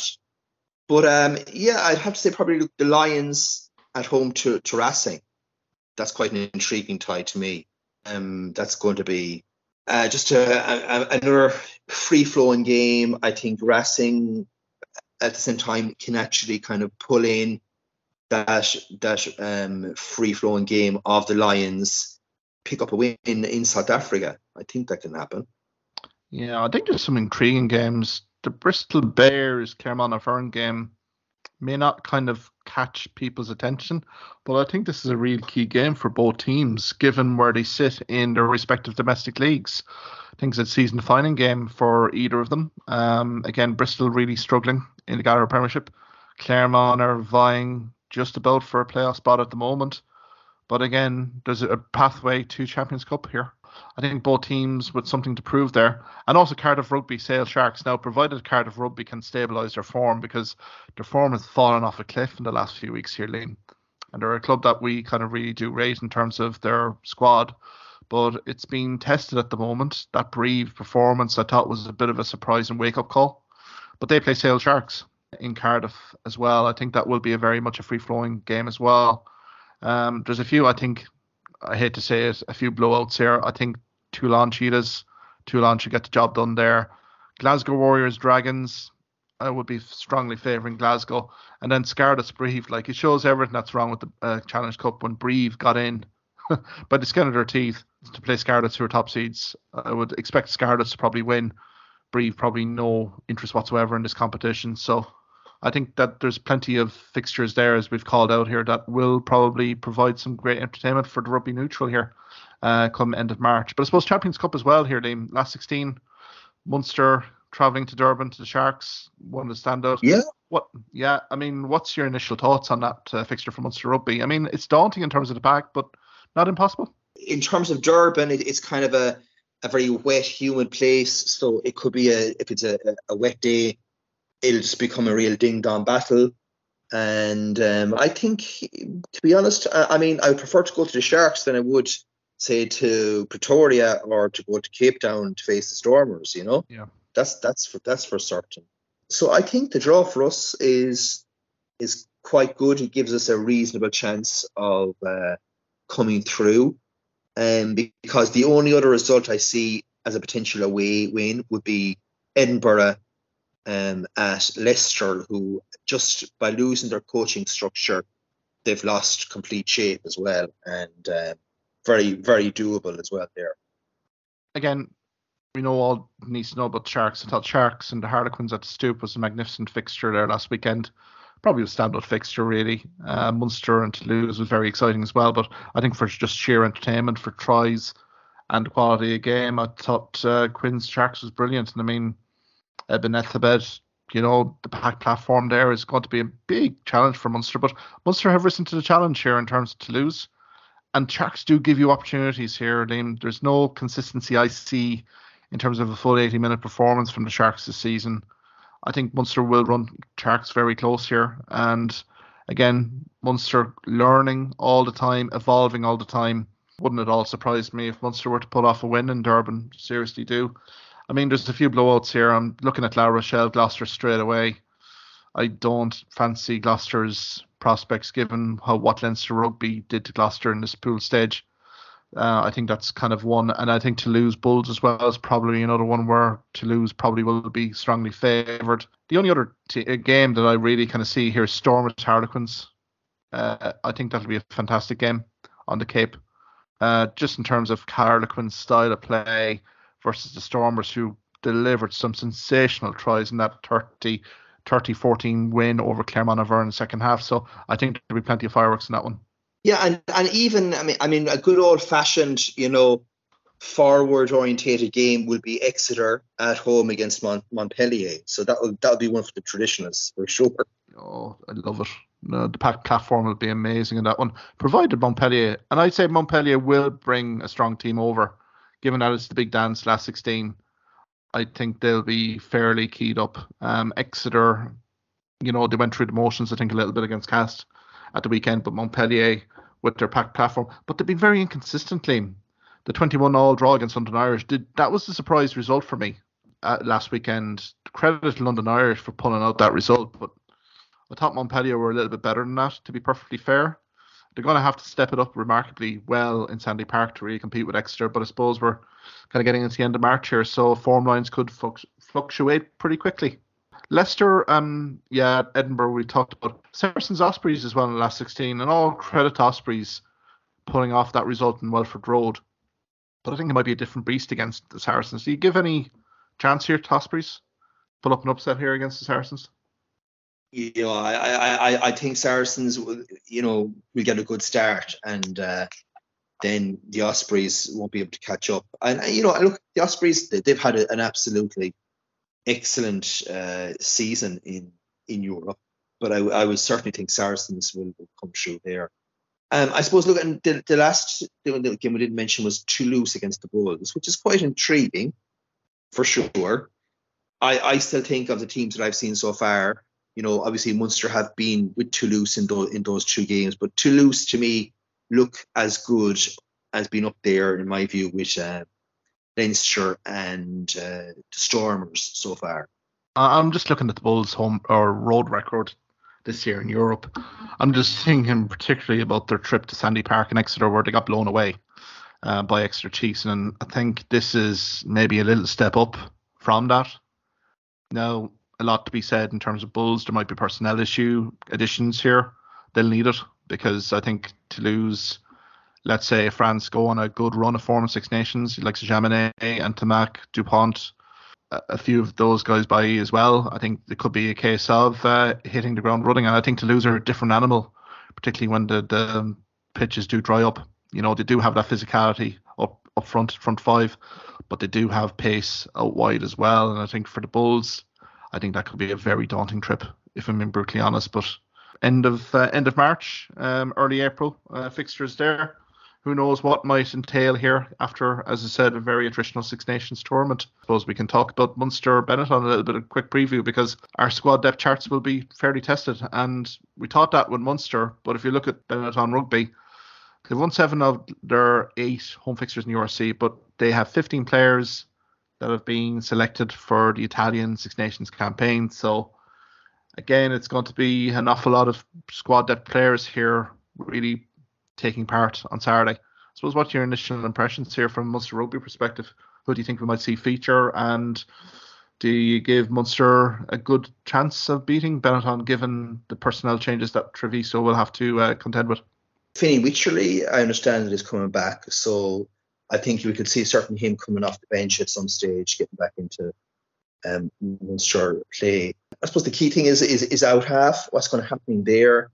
But um, yeah, I'd have to say probably look, the Lions at home to, to Racing. That's quite an intriguing tie to me. Um, that's going to be uh, just a, a, another free flowing game. I think Racing at the same time can actually kind of pull in that that um, free flowing game of the Lions, pick up a win in, in South Africa. I think that can happen. Yeah, I think there's some intriguing games. The Bristol Bears Clermont Auvergne game may not kind of catch people's attention, but I think this is a real key game for both teams, given where they sit in their respective domestic leagues. I think it's a season defining game for either of them. Um, again, Bristol really struggling in the Gallagher Premiership. Clermont are vying just about for a playoff spot at the moment. But again, there's a pathway to Champions Cup here. I think both teams with something to prove there. And also Cardiff Rugby Sale Sharks. Now, provided Cardiff Rugby can stabilise their form because their form has fallen off a cliff in the last few weeks here, Liam. And they're a club that we kind of really do rate in terms of their squad. But it's been tested at the moment. That Brive performance I thought was a bit of a surprise and wake up call. But they play Sale Sharks in Cardiff as well. I think that will be a very much a free flowing game as well. Um, there's a few I think I hate to say it, a few blowouts here. I think Toulon Cheetahs, Toulon should get the job done there. Glasgow Warriors Dragons, I would be strongly favouring Glasgow. And then Scarlets Brive, like it shows everything that's wrong with the uh, Challenge Cup when Brive got in by the skin of their teeth to play Scarlets who are top seeds. I would expect Scarlets to probably win. Brive probably no interest whatsoever in this competition. So I think that there's plenty of fixtures there, as we've called out here, that will probably provide some great entertainment for the rugby neutral here uh, come end of March. But I suppose Champions Cup as well here, Last 16, Munster travelling to Durban to the Sharks, one of the standout. Yeah. What? Yeah, I mean, what's your initial thoughts on that uh, fixture for Munster Rugby? I mean, it's daunting in terms of the back, but not impossible. In terms of Durban, it, it's kind of a, a very wet, humid place. So it could be a if it's a, a wet day, it'll just become a real ding dong battle. And um, I think, to be honest, I, I mean, I would prefer to go to the Sharks than I would say to Pretoria or to go to Cape Town to face the Stormers. You know, yeah, that's that's for that's for certain. So I think the draw for us is is quite good. It gives us a reasonable chance of uh, coming through. Um, because the only other result I see as a potential away win would be Edinburgh um, at Leicester, who just by losing their coaching structure, they've lost complete shape as well, and uh, very very doable as well there. Again, we know all needs to know about Sharks. I thought Sharks and the Harlequins at the Stoop was a magnificent fixture there last weekend. Probably a standout fixture, really. Uh, Munster and Toulouse was very exciting as well, but I think for just sheer entertainment, for tries and quality of game, I thought uh, Quins Sharks was brilliant. And I mean, Eben Etzebeth, you know, the pack platform there is going to be a big challenge for Munster, but Munster have risen to the challenge here in terms of Toulouse. And Sharks do give you opportunities here, Liam. There's no consistency I see in terms of a full 80 minute performance from the Sharks this season. I think Munster will run Sharks very close here. And again, Munster learning all the time, evolving all the time. Wouldn't it all surprise me if Munster were to pull off a win in Durban? Seriously, do. I mean, there's a few blowouts here. I'm looking at La Rochelle, Gloucester straight away. I don't fancy Gloucester's prospects given how what Leinster Rugby did to Gloucester in this pool stage. Uh, I think that's kind of one, and I think Toulouse Bulls as well is probably another one where Toulouse probably will be strongly favoured. The only other t- game that I really kind of see here is Storm with Harlequins. Uh, I think that'll be a fantastic game on the Cape, uh, just in terms of Harlequins' style of play versus the Stormers, who delivered some sensational tries in that 30 30 14 win over Clermont-Auvergne in the second half. So I think there'll be plenty of fireworks in that one. Yeah, and and even I mean I mean a good old fashioned you know forward orientated game will be Exeter at home against Mont- Montpellier. So that will that'll be one for the traditionalists for sure. Oh, I love it. No, the pack platform will be amazing in that one, provided Montpellier. And I'd say Montpellier will bring a strong team over, given that it's the big dance last 16. I think they'll be fairly keyed up. Um, Exeter, you know, they went through the motions, I think, a little bit against Cast at the weekend, but Montpellier with their packed platform, but they've been very inconsistently. The 21 all draw against London Irish did that was a surprise result for me uh, last weekend. Credit London Irish for pulling out that result, but I thought Montpellier were a little bit better than that. To be perfectly fair, they're going to have to step it up remarkably well in Sandy Park to really compete with Exeter. But I suppose we're kind of getting into the end of March here, so form lines could fluctuate pretty quickly. Leicester, um, yeah, Edinburgh, we talked about Saracens Ospreys as well in the last 16, and all credit to Ospreys pulling off that result in Welford Road. But I think it might be a different beast against the Saracens. Do you give any chance here to Ospreys? Pull up an upset here against the Saracens? You know, I, I, I think Saracens, you know, will get a good start, and uh, then the Ospreys won't be able to catch up. And you know, look, the Ospreys, they've had an absolutely excellent uh, season in in Europe, but I, I would certainly think Saracens will, will come through there. Um, I suppose, look, and the, the last game we didn't mention was Toulouse against the Bulls, which is quite intriguing for sure. I, I still think of the teams that I've seen so far, you know, obviously Munster have been with Toulouse in those in those two games, but Toulouse to me look as good as being up there in my view with uh, Leinster and uh, the Stormers so far. I'm just looking at the Bulls' home or road record this year in Europe. I'm just thinking particularly about their trip to Sandy Park in Exeter, where they got blown away uh, by Exeter Chiefs, and I think this is maybe a little step up from that. Now, a lot to be said in terms of Bulls. There might be personnel issue additions here. They'll need it because I think Toulouse, let's say France go on a good run of form of Six Nations, like Jaminet and Ntamack, Dupont, a, a few of those guys by as well. I think it could be a case of uh, hitting the ground running. And I think Toulouse are a different animal, particularly when the, the pitches do dry up. You know, they do have that physicality up up front, front five, but they do have pace out wide as well. And I think for the Bulls, I think that could be a very daunting trip if I'm being brutally honest. But end of uh, end of March, um, early April uh, fixtures there. Who knows what might entail here after, as I said, a very attritional Six Nations tournament. I suppose we can talk about Munster Benetton a little bit of quick preview because our squad depth charts will be fairly tested. And we thought that with Munster, but if you look at Benetton Rugby, they've won seven of their eight home fixtures in the URC, but they have 15 players that have been selected for the Italian Six Nations campaign. So again, it's going to be an awful lot of squad depth players here really taking part on Saturday. I suppose what's your initial impressions here from Munster rugby perspective? Who do you think we might see feature, and do you give Munster a good chance of beating Benetton given the personnel changes that Treviso will have to uh, contend with? Fineen Wycherley, I understand, is coming back, so I think we could see certainly him coming off the bench at some stage, getting back into um, Munster play. I suppose the key thing is is, is out half. What's going to happen there?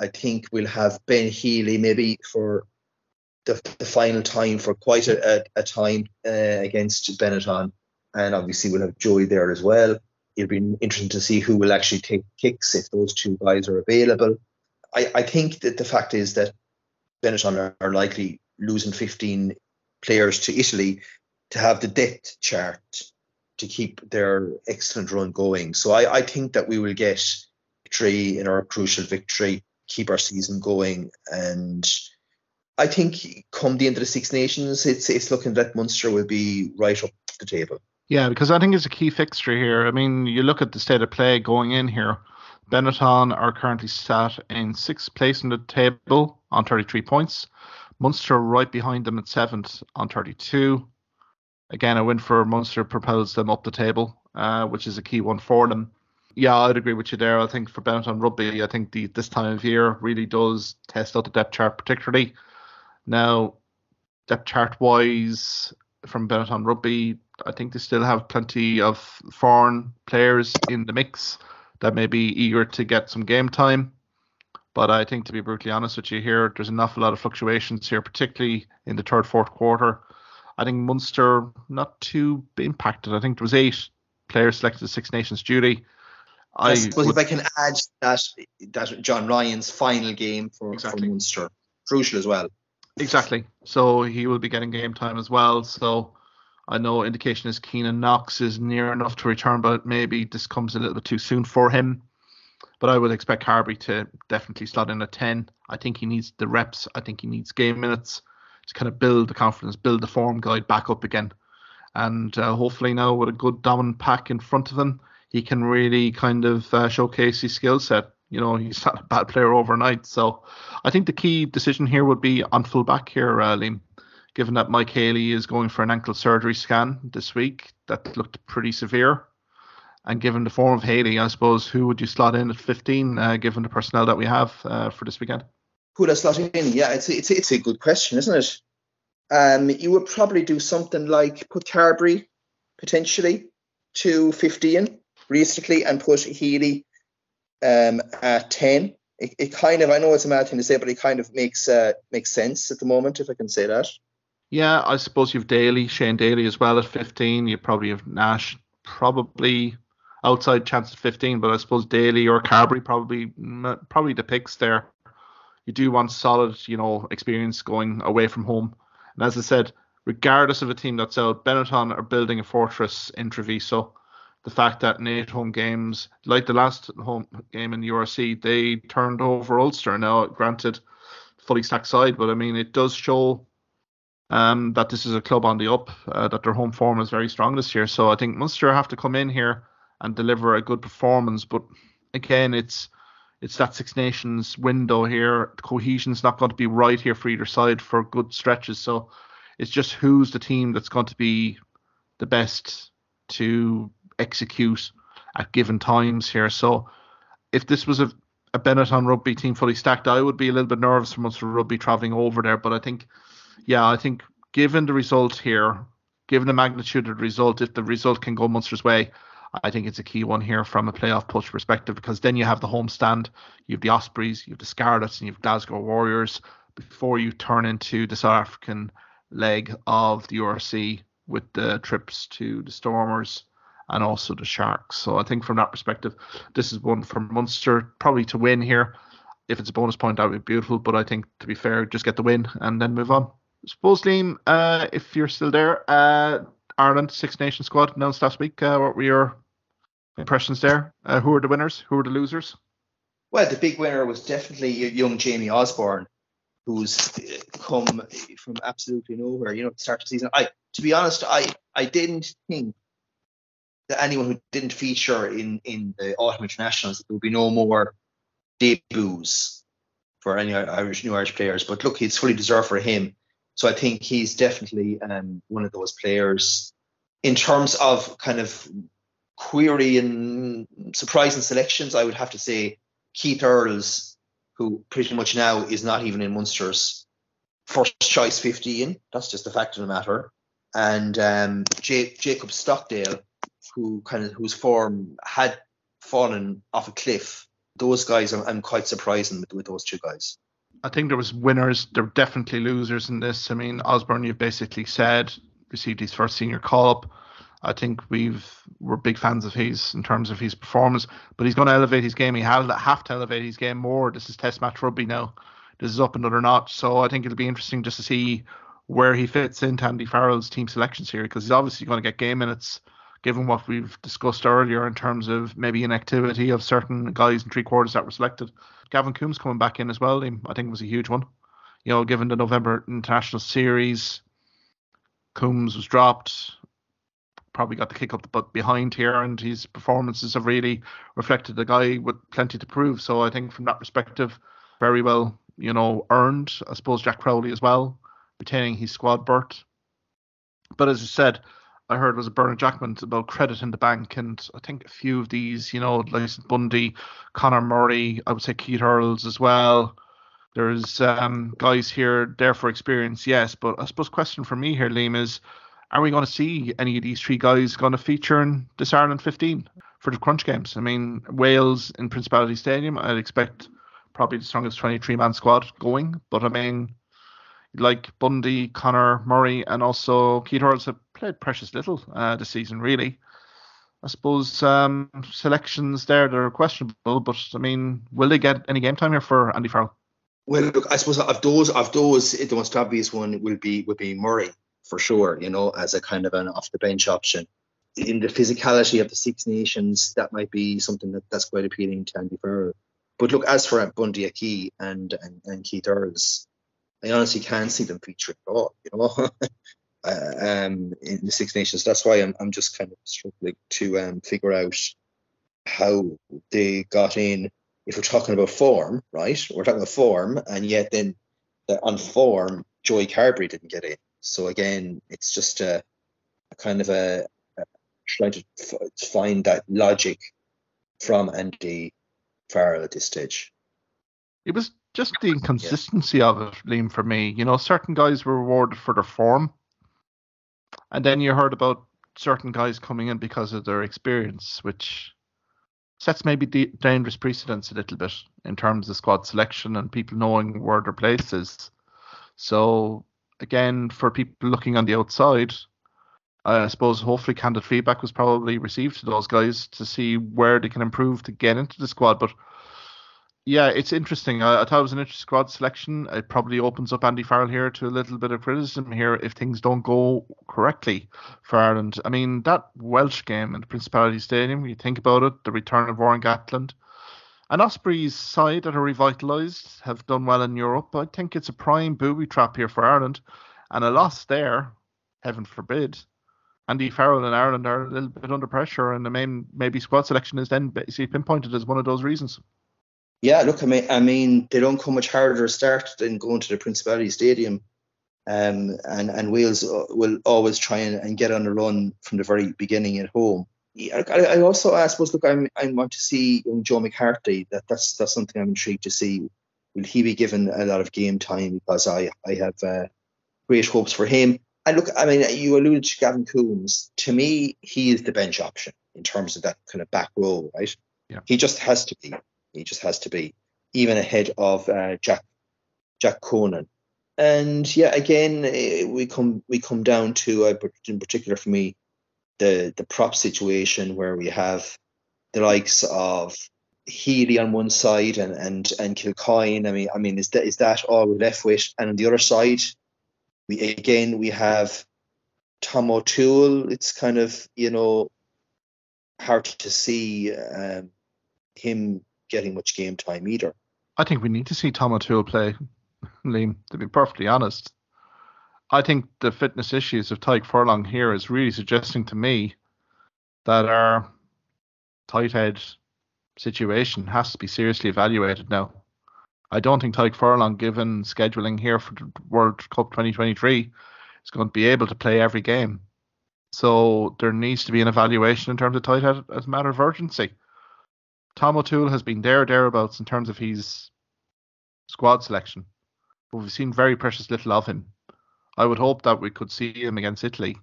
I think we'll have Ben Healy maybe for the, the final time for quite a, a, a time uh, against Benetton, and obviously we'll have Joey there as well. It'll be interesting to see who will actually take kicks if those two guys are available. I, I think that the fact is that Benetton are, are likely losing 15 players to Italy to have the depth chart to keep their excellent run going. So I, I think that we will get victory in our crucial victory keep our season going. And I think come the end of the Six Nations, it's it's looking that Munster will be right up the table. Yeah, because I think it's a key fixture here. I mean, you look at the state of play going in here. Benetton are currently sat in sixth place in the table on 33 points. Munster right behind them at seventh on 32. Again, a win for Munster propels them up the table, uh, which is a key one for them. Yeah, I'd agree with you there. I think for Benetton Rugby, I think the this time of year really does test out the depth chart particularly. Now, depth chart wise, from Benetton Rugby, I think they still have plenty of foreign players in the mix that may be eager to get some game time. But I think, to be brutally honest with you here, there's an awful lot of fluctuations here, particularly in the third, fourth quarter. I think Munster not too impacted. I think there was eight players selected as Six Nations duty. I, I suppose would, if I can add that that John Ryan's final game for, exactly. for Munster, crucial as well. Exactly. So he will be getting game time as well. So I know indication is Keynan Knox is near enough to return, but maybe this comes a little bit too soon for him. But I would expect Carbery to definitely slot in at 10. I think he needs the reps. I think he needs game minutes to kind of build the confidence, build the form guide back up again. And uh, hopefully now with a good dominant pack in front of him, he can really kind of uh, showcase his skill set. You know, he's not a bad player overnight. So I think the key decision here would be on full back here, uh, Liam. Given that Mike Haley is going for an ankle surgery scan this week, that looked pretty severe. And given the form of Haley, I suppose who would you slot in at 15, uh, given the personnel that we have uh, for this weekend? Who would I slot in? Yeah, it's a, it's a, it's a good question, isn't it? Um, you would probably do something like put Carbery potentially to 15 realistically and put Healy um, at 10. It, it, kind of, I know it's a mad thing to say, but it kind of makes uh, makes sense at the moment, if I can say that. Yeah, I suppose you've Daly, Shane Daly as well at 15. You probably have Nash, probably outside chance at 15, but I suppose Daly or Carbery probably probably the picks there. You do want solid, you know, experience going away from home. And as I said, regardless of a team that's out, Benetton are building a fortress in Treviso the fact that in eight home games, like the last home game in the URC, they turned over Ulster. Now, granted, fully stacked side, but I mean, it does show um, that this is a club on the up, uh, that their home form is very strong this year. So I think Munster have to come in here and deliver a good performance. But again, it's it's that Six Nations window here. The cohesion's not going to be right here for either side for good stretches. So it's just who's the team that's going to be the best to execute at given times here. So if this was a, a Benetton rugby team fully stacked, I would be a little bit nervous for Munster rugby travelling over there. But I think, yeah, I think given the result here, given the magnitude of the result, if the result can go Munster's way, I think it's a key one here from a playoff push perspective because then you have the home stand, you have the Ospreys, you have the Scarlets, and you have Glasgow Warriors before you turn into the South African leg of the URC with the trips to the Stormers and also the Sharks. So I think from that perspective, this is one for Munster probably to win here. If it's a bonus point, that would be beautiful. But I think to be fair, just get the win and then move on. I suppose Liam, uh, if you're still there, uh, Ireland Six Nation squad announced last week. Uh, what were your impressions there? Uh, who are the winners? Who are the losers? Well, the big winner was definitely young Jamie Osborne, who's come from absolutely nowhere. You know, to start the season. I, to be honest, I I didn't think that anyone who didn't feature in in the autumn internationals there would be no more debuts for any Irish new Irish players. But look, it's fully deserved for him. So I think he's definitely um, one of those players in terms of kind of query and surprising selections. I would have to say Keith Earls, who pretty much now is not even in Munster's first choice 15. That's just the fact of the matter. And um, J- Jacob Stockdale, who kind of whose form had fallen off a cliff. Those guys, I'm, I'm quite surprised with, with those two guys. I think there was winners. There were definitely losers in this. I mean, Osborne, you've basically said received his first senior call up. I think we've we're big fans of his in terms of his performance, but he's going to elevate his game. He has have to elevate his game more. This is Test match rugby now. This is up another notch. So I think it'll be interesting just to see where he fits into Andy Farrell's team selections here because he's obviously going to get game minutes given what we've discussed earlier in terms of maybe inactivity of certain guys in three quarters that were selected. Gavin Coombes coming back in as well, I think was a huge one. You know, given the November International Series, Coombs was dropped, probably got the kick up the butt behind here, and his performances have really reflected the guy with plenty to prove. So I think from that perspective, very well, you know, earned. I suppose Jack Crowley as well, retaining his squad berth. But as I said, I heard was a Bernard Jackman about credit in the bank, and I think a few of these, you know, like Bundee, Conor Murray, I would say Keith Earls as well. There's um, guys here there for experience, yes, but I suppose question for me here, Liam, is are we going to see any of these three guys going to feature in this Ireland 15 for the crunch games? I mean, Wales in Principality Stadium, I'd expect probably the strongest 23 man squad going, but I mean, like Bundee, Conor, Murray, and also Keith Earls have played precious little uh, this season, really. I suppose um, selections there that are questionable, but I mean, will they get any game time here for Andy Farrell? Well, look, I suppose of those, of those, the most obvious one will be will be Murray for sure. You know, as a kind of an off the bench option. In the physicality of the Six Nations, that might be something that, that's quite appealing to Andy Farrell. But look, as for Bundee Aki and, and and Keith Earls, I honestly can't see them featuring at all. You know, uh, um, in the Six Nations. That's why I'm I'm just kind of struggling to um, figure out how they got in. If we're talking about form, right? We're talking about form, and yet then the, on form, Joey Carbery didn't get in. So again, it's just a, a kind of a, a trying to f- find that logic from Andy Farrell at this stage. It was just the inconsistency yeah. of it, Liam, for me. You know, certain guys were rewarded for their form, and then you heard about certain guys coming in because of their experience, which sets maybe the dangerous precedents a little bit in terms of squad selection and people knowing where their place is. So again, for people looking on the outside, I suppose hopefully candid feedback was probably received to those guys to see where they can improve to get into the squad. But yeah, it's interesting. I, I, thought it was an interesting squad selection. It probably opens up Andy Farrell here to a little bit of criticism here if things don't go correctly for Ireland. I mean, that Welsh game in the Principality Stadium, you think about it, the return of Warren Gatland. And Osprey's side that are revitalised have done well in Europe. I think it's a prime booby trap here for Ireland. And a loss there, heaven forbid, Andy Farrell and Ireland are a little bit under pressure, and the main maybe squad selection is then basically pinpointed as one of those reasons. Yeah, look, I mean, I mean, they don't come much harder a start than going to the Principality Stadium, um, and and Wales uh, will always try and, and get on the run from the very beginning at home. I, I also, I suppose, look, I'm, I want to see young Joe McCarthy. That that's that's something I'm intrigued to see. Will he be given a lot of game time? Because I I have uh, great hopes for him. And look, I mean, you alluded to Gavin Coombes. To me, he is the bench option in terms of that kind of back row, right? Yeah. He just has to be. He just has to be even ahead of uh, Jack Jack Conan. And yeah, again, eh, we come we come down to uh, in particular for me the the prop situation where we have the likes of Healy on one side and and and Kilcoyne. I mean, I mean, is that is that all we're left with? And on the other side, we again we have Tom O'Toole. It's kind of you know hard to see um, him getting much game time either. I think we need to see Tom O'Toole play, Liam. To be perfectly honest, I think the fitness issues of Tadhg Furlong here is really suggesting to me that our tight head situation has to be seriously evaluated now. I don't think Tadhg Furlong, given scheduling here for the World Cup 2023, is going to be able to play every game. So there needs to be an evaluation in terms of tight head as a matter of urgency. Tom O'Toole has been there thereabouts in terms of his squad selection, but we've seen very precious little of him. I would hope that we could see him against Italy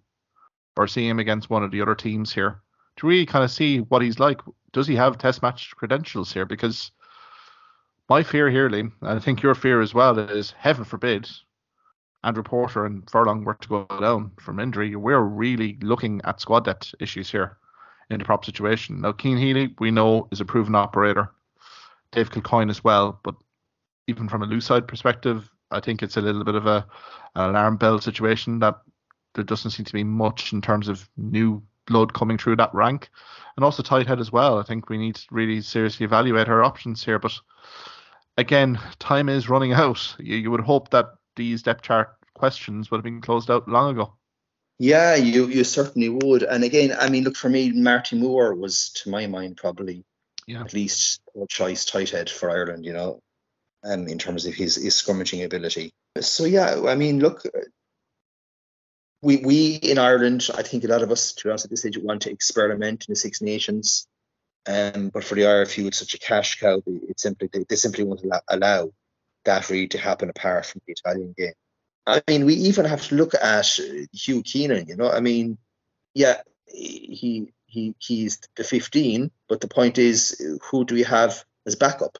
or see him against one of the other teams here to really kind of see what he's like. Does he have test match credentials here? Because my fear here, Liam, and I think your fear as well, is heaven forbid Andrew Porter and Furlong were to go down from injury. We're really looking at squad depth issues here in the prop situation. Now, Cian Healy, we know, is a proven operator. Dave Kilcoyne as well, but even from a loose side perspective, I think it's a little bit of a an alarm bell situation that there doesn't seem to be much in terms of new blood coming through that rank, and also tight head as well. I think we need to really seriously evaluate our options here. But again, time is running out. You, you would hope that these depth chart questions would have been closed out long ago. Yeah, you you certainly would. And again, I mean, look for me, Marty Moore was, to my mind, probably yeah. at least a choice tight head for Ireland. You know, um, in terms of his his scrummaging ability. So yeah, I mean, look, we we in Ireland, I think a lot of us, to be honest, at this stage, want to experiment in the Six Nations. Um, but for the RFU, it's such a cash cow. It simply they, they simply won't allow, allow that really to happen apart from the Italian game. I mean, we even have to look at Hugo Keenan. You know, I mean, yeah, he he he's the 15, but the point is, who do we have as backup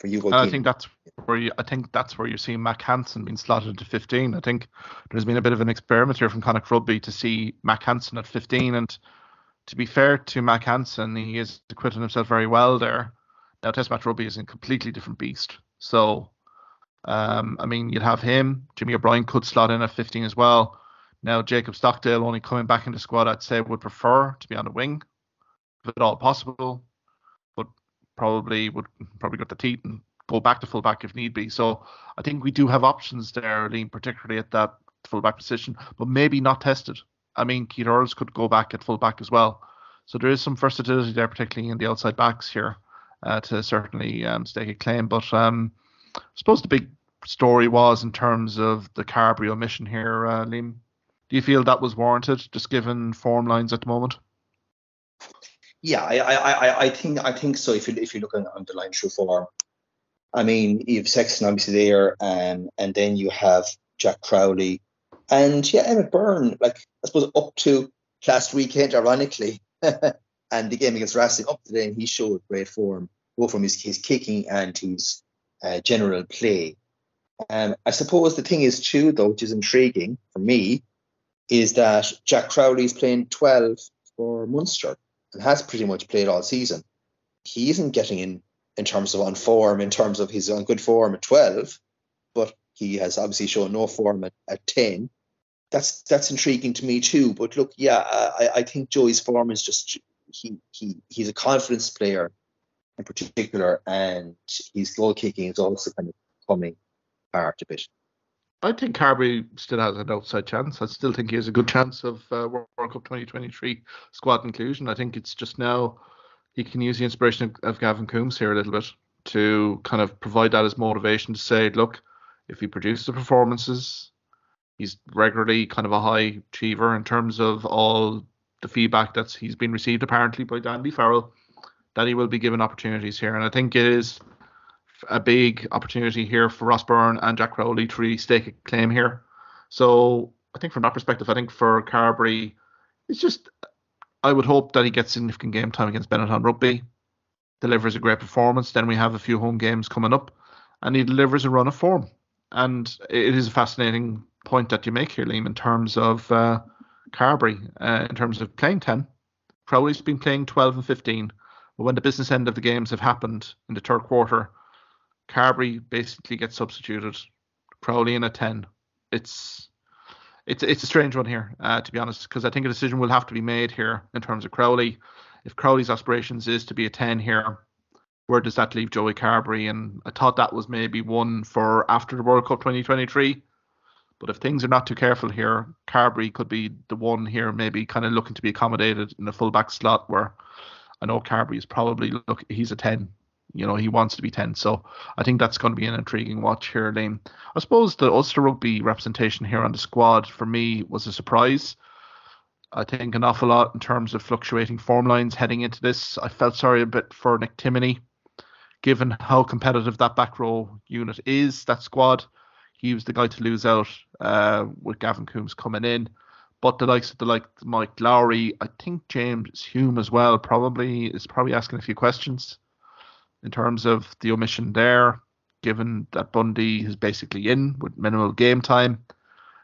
for Hugo? I think that's where you, I think that's where you're seeing Mack Hansen being slotted to 15. I think there's been a bit of an experiment here from Connacht Rugby to see Mack Hansen at 15, and to be fair to Mack Hansen, he has acquitted himself very well there. Now, Test match rugby is a completely different beast, so um, I mean, you'd have him. Jimmy O'Brien could slot in at 15 as well. Now, Jacob Stockdale only coming back into squad, I'd say would prefer to be on the wing, if at all possible, probably would probably got the teeth and go back to fullback if need be. So I think we do have options there, Liam, particularly at that fullback position, but maybe not tested. I mean, Keith Earls could go back at fullback as well. So there is some versatility there, particularly in the outside backs here, uh, to certainly um, stake a claim. But um, I suppose the big story was in terms of the Carbery omission here, uh, Liam. Do you feel that was warranted, just given form lines at the moment? Yeah, I, I, I, think I think so. If you if you look the line through form, I mean, you have Sexton obviously there, um, and then you have Jack Crowley, and yeah, Emmett Byrne. Like I suppose up to last weekend, ironically, and the game against Racing up to then, he showed great form, both from his his kicking and his uh, general play. Um, I suppose the thing is too, though, which is intriguing for me, is that Jack Crowley is playing 12 for Munster and has pretty much played all season. He isn't getting in in terms of on form, in terms of his on good form at 12, but he has obviously shown no form at, at 10. That's that's intriguing to me too. But look, yeah, I, I think Joey's form is just he he he's a confidence player in particular, and his goal kicking is also kind of coming part of it. I think Carbery still has an outside chance. I still think he has a good chance of uh, World Cup 2023 squad inclusion. I think it's just now he can use the inspiration of, of Gavin Coombes here a little bit to kind of provide that as motivation to say, look, if he produces the performances, he's regularly kind of a high achiever in terms of all the feedback that's he's been received apparently by Danny Farrell that he will be given opportunities here. And I think it is a big opportunity here for Ross Byrne and Jack Crowley to really stake a claim here. So I think from that perspective, I think for Carbery, it's just I would hope that he gets significant game time against Benetton Rugby, delivers a great performance. Then we have a few home games coming up, and he delivers a run of form. And it is a fascinating point that you make here, Liam, in terms of uh, Carbery uh, in terms of playing 10. Crowley's been playing 12 and 15. But when the business end of the games have happened in the third quarter, Carbery basically gets substituted. Crowley in a 10. It's it's it's a strange one here, uh, to be honest, because I think a decision will have to be made here in terms of Crowley. If Crowley's aspirations is to be a 10 here, where does that leave Joey Carbery? And I thought that was maybe one for after the World Cup 2023. But if things are not too careful here, Carbery could be the one here, maybe kind of looking to be accommodated in the fullback slot. Where I know Carbery is probably look, he's a 10. You know, he wants to be 10. So I think that's going to be an intriguing watch here, Liam. I suppose the Ulster Rugby representation here on the squad for me was a surprise. I think an awful lot in terms of fluctuating form lines heading into this. I felt sorry a bit for Nick Timoney given how competitive that back row unit is, that squad. He was the guy to lose out uh, with Gavin Coombes coming in. But the likes of the like Mike Lowry, I think James Hume as well probably is probably asking a few questions in terms of the omission there, given that Bundee is basically in with minimal game time.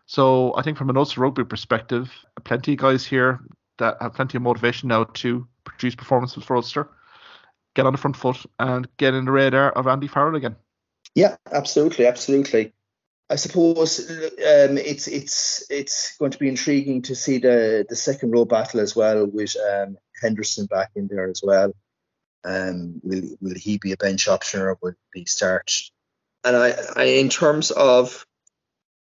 So I think from an Ulster rugby perspective, plenty of guys here that have plenty of motivation now to produce performances for Ulster get on the front foot and get in the radar of Andy Farrell again. Yeah, absolutely, absolutely. I suppose um, it's it's it's going to be intriguing to see the the second row battle as well with um, Henderson back in there as well. Um, will will he be a bench option or will he start? And I, I in terms of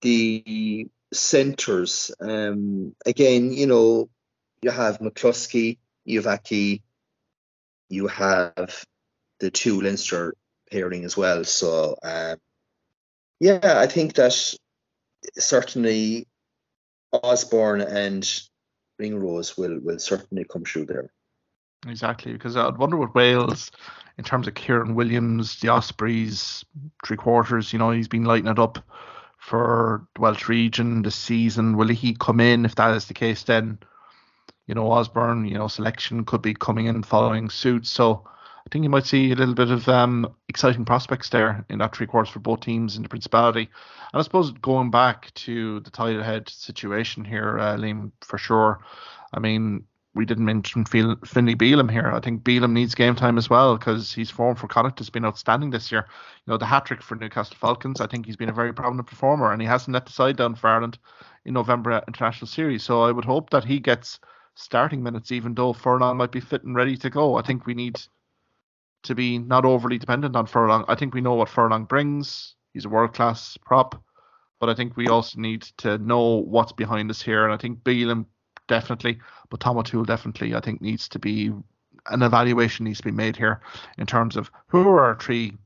the centres, um, again, you know, you have McCloskey, have you have the two Leinster pairing as well. So um, yeah, I think that certainly Osborne and Ringrose will will certainly come through there. Exactly, because I'd wonder what Wales, in terms of Keiran Williams, the Ospreys, three quarters, you know, he's been lighting it up for the Welsh region this season. Will he come in? If that is the case, then you know, Osborne, you know, selection could be coming in following suit. So I think you might see a little bit of um, exciting prospects there in that three quarters for both teams in the Principality. And I suppose going back to the tight head situation here, uh, Liam, for sure. I mean, we didn't mention Finlay Bealham here. I think Bealham needs game time as well because his form for Connacht has been outstanding this year. You know, the hat trick for Newcastle Falcons, I think he's been a very prominent performer and he hasn't let the side down for Ireland in November International Series. So I would hope that he gets starting minutes, even though Furlong might be fit and ready to go. I think we need to be not overly dependent on Furlong. I think we know what Furlong brings. He's a world class prop, but I think we also need to know what's behind us here. And I think Bealham definitely, but Tom O'Toole definitely, I think needs to be an evaluation needs to be made here in terms of who are our three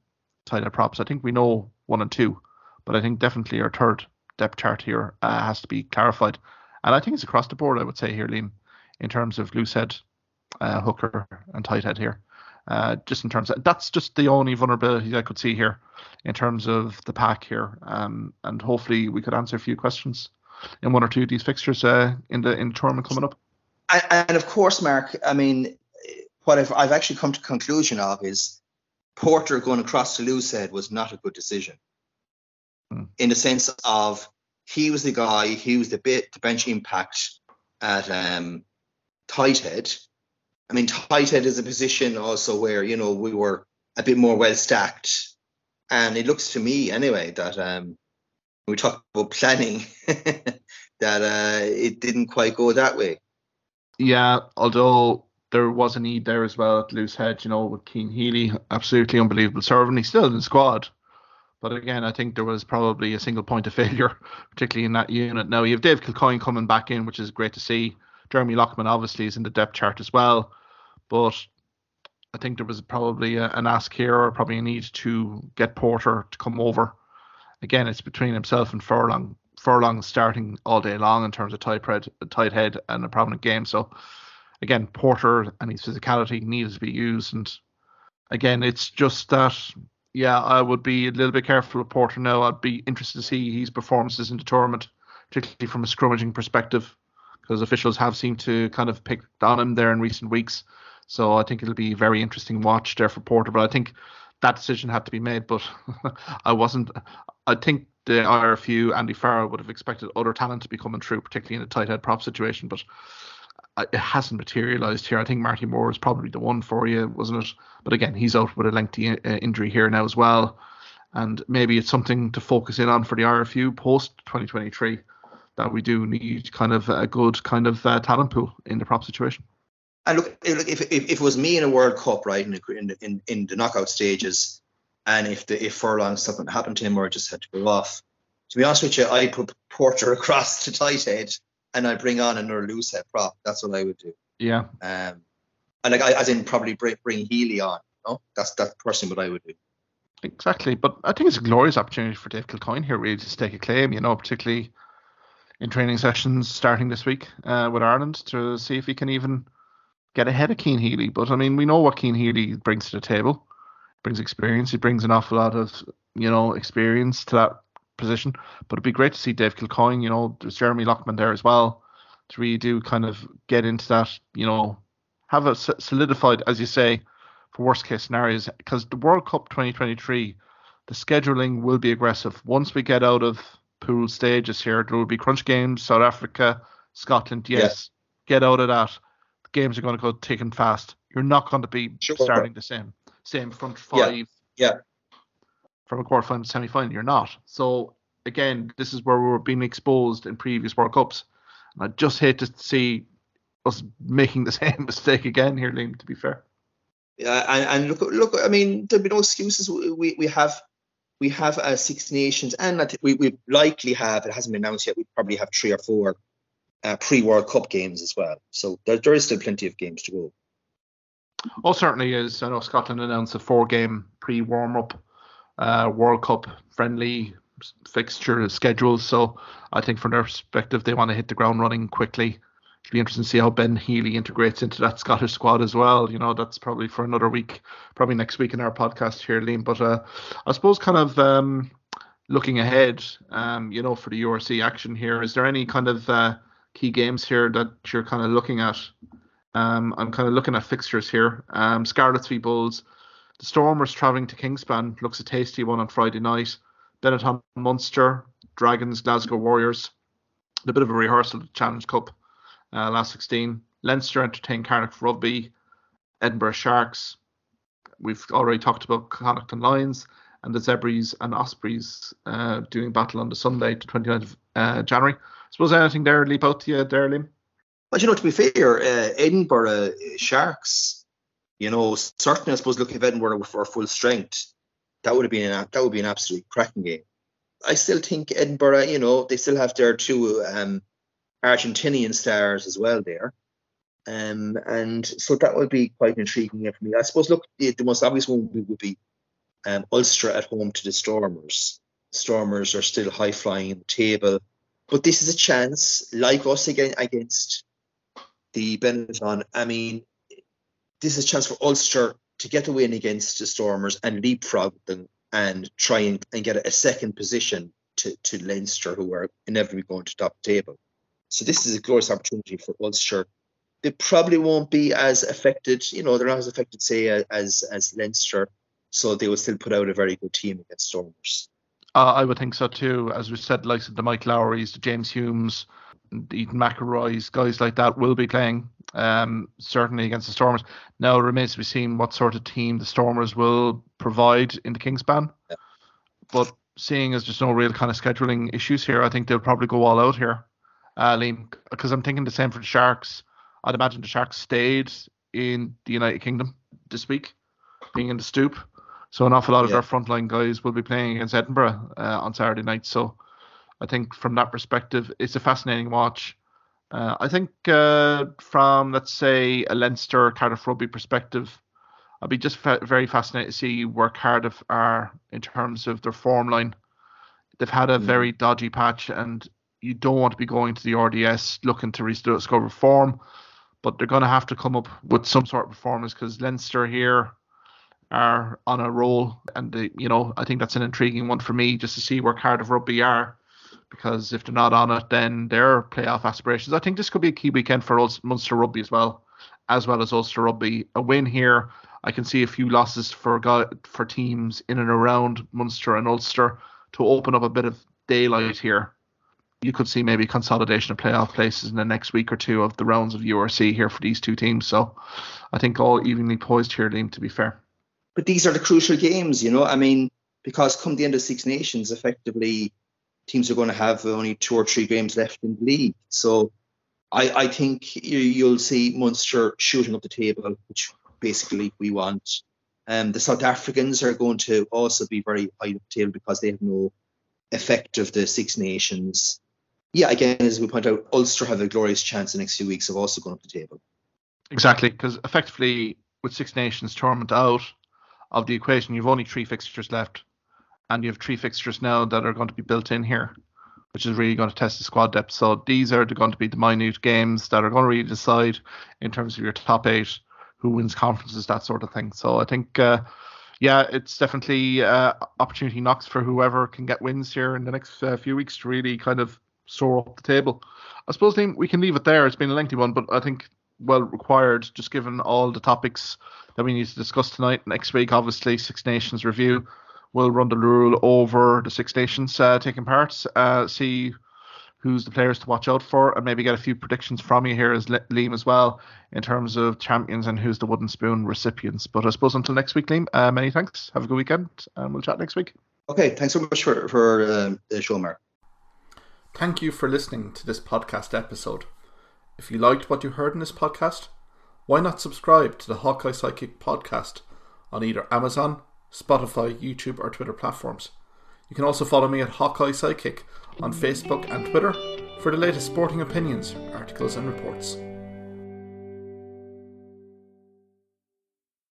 title props. I think we know one and two, but I think definitely our third depth chart here uh, has to be clarified. And I think it's across the board, I would say here, Liam in terms of loose head, uh, hooker, and tight head here. Uh, just in terms of that's just the only vulnerability I could see here in terms of the pack here. Um, and hopefully we could answer a few questions in one or two of these fixtures uh, in the in the tournament coming up. And, of course, Mark, I mean, what I've, I've actually come to conclusion of is Porter going across to Loosehead was not a good decision. Hmm. In the sense of he was the guy, he was the bit the bench impact at um, tight head. I mean, tight head is a position also where you know we were a bit more well stacked, and it looks to me anyway that um, we talk about planning that uh, it didn't quite go that way. Yeah, although there was a need there as well at loose head, you know, with Cian Healy, absolutely unbelievable servant. He's still in the squad. But again, I think there was probably a single point of failure, particularly in that unit. Now you have Dave Kilcoyne coming back in, which is great to see. Jeremy Loughman obviously is in the depth chart as well, but I think there was probably a, an ask here or probably a need to get Porter to come over. Again, it's between himself and Furlong. Furlong starting all day long in terms of tight head, tight head and a prominent game. So again, Porter and his physicality needs to be used. And again, it's just that yeah, I would be a little bit careful with Porter now. I'd be interested to see his performances in the tournament, particularly from a scrummaging perspective because officials have seemed to kind of pick on him there in recent weeks. So I think it'll be very interesting watch there for Porter. But I think that decision had to be made. But I wasn't. I think the IRFU, Andy Farrell would have expected other talent to be coming through, particularly in a tight head prop situation, but it hasn't materialised here. I think Marty Moore is probably the one for you, wasn't it? But again, he's out with a lengthy uh, injury here now as well, and maybe it's something to focus in on for the IRFU post 2023 that we do need kind of a good kind of uh, talent pool in the prop situation. And look, if, if, if it was me in a World Cup, right, in in, in the knockout stages, and if the if Furlong something happened to him or it just had to go off, to be honest with you, I'd put Porter across to tight head and I'd bring on another loose head prop. That's what I would do. Yeah. Um, and like I, as in probably bring, bring Healy on. No, that's that's personally what I would do. Exactly, but I think it's a glorious opportunity for Dave Kilcoyne here, really, to stake a claim. You know, particularly in training sessions starting this week uh, with Ireland to see if he can even get ahead of Cian Healy. But I mean, we know what Cian Healy brings to the table. Brings experience. He brings an awful lot of you know experience to that position. But it'd be great to see Dave Kilcoyne. You know, there's Jeremy Loughman there as well to really do kind of get into that. You know, have a solidified, as you say, for worst case scenarios. Because the World Cup 2023, the scheduling will be aggressive. Once we get out of pool stages here. There will be crunch games, South Africa, Scotland. Yes, get out of that. The games are going to go thick and fast. You're not going to be sure. starting the same same front five. Yeah. yeah. From a quarterfinal to semi-final, you're not. So again, this is where we were being exposed in previous World Cups. And I just hate to see us making the same mistake again here, Liam. To be fair. Yeah, and, and look, look. I mean, there'll be no excuses. We we have we have uh, Six Nations, and I think we, we likely have, it hasn't been announced yet, we probably have three or four uh, pre World Cup games as well. So there, there is still plenty of games to go. Oh, certainly is. I know Scotland announced a four game pre warm up uh, World Cup friendly fixture schedule. So I think from their perspective, they want to hit the ground running quickly it'll be interesting to see how Ben Healy integrates into that Scottish squad as well. You know, that's probably for another week, probably next week in our podcast here, Liam. But uh, I suppose kind of um, looking ahead, um, you know, for the URC action here, is there any kind of uh, key games here that you're kind of looking at? Um, I'm kind of looking at fixtures here. Um, Scarlets v Bulls. The Stormers travelling to Kingspan looks a tasty one on Friday night. Benetton Munster, Dragons, Glasgow Warriors. A bit of a rehearsal of the Challenge Cup uh, last 16. Leinster entertained Cardiff Rugby, Edinburgh Sharks. We've already talked about Connacht and Lions and the Zebras and Ospreys uh, doing battle on the Sunday, the 29th of uh, January. I suppose anything there leap out to you? Well, you know, to be fair, uh, Edinburgh Sharks, you know, certainly I suppose looking at Edinburgh for full strength, that would have been an, that would be an absolute cracking game. I still think Edinburgh, you know, they still have their two um, Argentinian stars as well there. Um, and so that would be quite intriguing for me. I suppose, look, the, the most obvious one would be um, Ulster at home to the Stormers. Stormers are still high flying in the table, but this is a chance, like us again against the Benetton. I mean, this is a chance for Ulster to get a win against the Stormers and leapfrog them and try and, and get a, a second position to, to Leinster, who are inevitably going to top table. So this is a glorious opportunity for Ulster. They probably won't be as affected, you know, they're not as affected, say, as as Leinster. So they will still put out a very good team against Stormers. Uh, I would think so too. As we said, like the Mike Lowrys, the James Humes, Ethan McIlroy's, guys like that will be playing um, certainly against the Stormers. Now it remains to be seen what sort of team the Stormers will provide in the Kingspan. Yeah. But seeing as there's no real kind of scheduling issues here, I think they'll probably go all out here uh, Liam, because I'm thinking the same for the Sharks. I'd imagine the Sharks stayed in the United Kingdom this week, being in the stoop. So an awful lot of yeah. their frontline guys will be playing against Edinburgh uh, on Saturday night. So I think from that perspective, it's a fascinating watch. Uh, I think uh, from let's say a Leinster Cardiff rugby perspective, I'd be just fa- very fascinated to see where Cardiff are in terms of their form line. They've had a mm. very dodgy patch, and you don't want to be going to the RDS looking to rediscover form, but they're going to have to come up with some sort of performance because Leinster here are on a roll, and they, you know I think that's an intriguing one for me just to see where Cardiff Rugby are, because if they're not on it, then their playoff aspirations. I think this could be a key weekend for Munster Rugby as well, as well as Ulster Rugby. A win here, I can see a few losses for for teams in and around Munster and Ulster to open up a bit of daylight here, you could see maybe consolidation of playoff places in the next week or two of the rounds of URC here for these two teams. So I think all evenly poised here, Liam, to be fair. But these are the crucial games, you know. I mean, because come the end of Six Nations, effectively, teams are going to have only two or three games left in the league. So I, I think you, will see Munster shooting up the table, which basically we want. Um, the South Africans are going to also be very high up the table because they have no effect of the Six Nations yeah, again, as we point out, Ulster have a glorious chance the next few weeks of also going up the table. Exactly, because effectively, with Six Nations tournament out of the equation, you've only three fixtures left, and you have three fixtures now that are going to be built in here, which is really going to test the squad depth. So these are going to be the minute games that are going to really decide in terms of your top eight, who wins conferences, that sort of thing. So I think. Uh, yeah, it's definitely uh, opportunity knocks for whoever can get wins here in the next uh, few weeks to really kind of soar up the table. I suppose we can leave it there. It's been a lengthy one, but I think well required, just given all the topics that we need to discuss tonight. Next week, obviously, Six Nations review. We'll run the rule over the Six Nations uh, taking part, uh, see who's the players to watch out for, and maybe get a few predictions from you here as Liam as well in terms of champions and who's the wooden spoon recipients. But I suppose until next week, Liam, uh, many thanks. Have a good weekend, and we'll chat next week. Okay, thanks so much for for uh, the show, Mark. Thank you for listening to this podcast episode. If you liked what you heard in this podcast, why not subscribe to the Hawkeye Sidekick podcast on either Amazon, Spotify, YouTube, or Twitter platforms? You can also follow me at Hawkeye Sidekick on Facebook and Twitter for the latest sporting opinions, articles, and reports.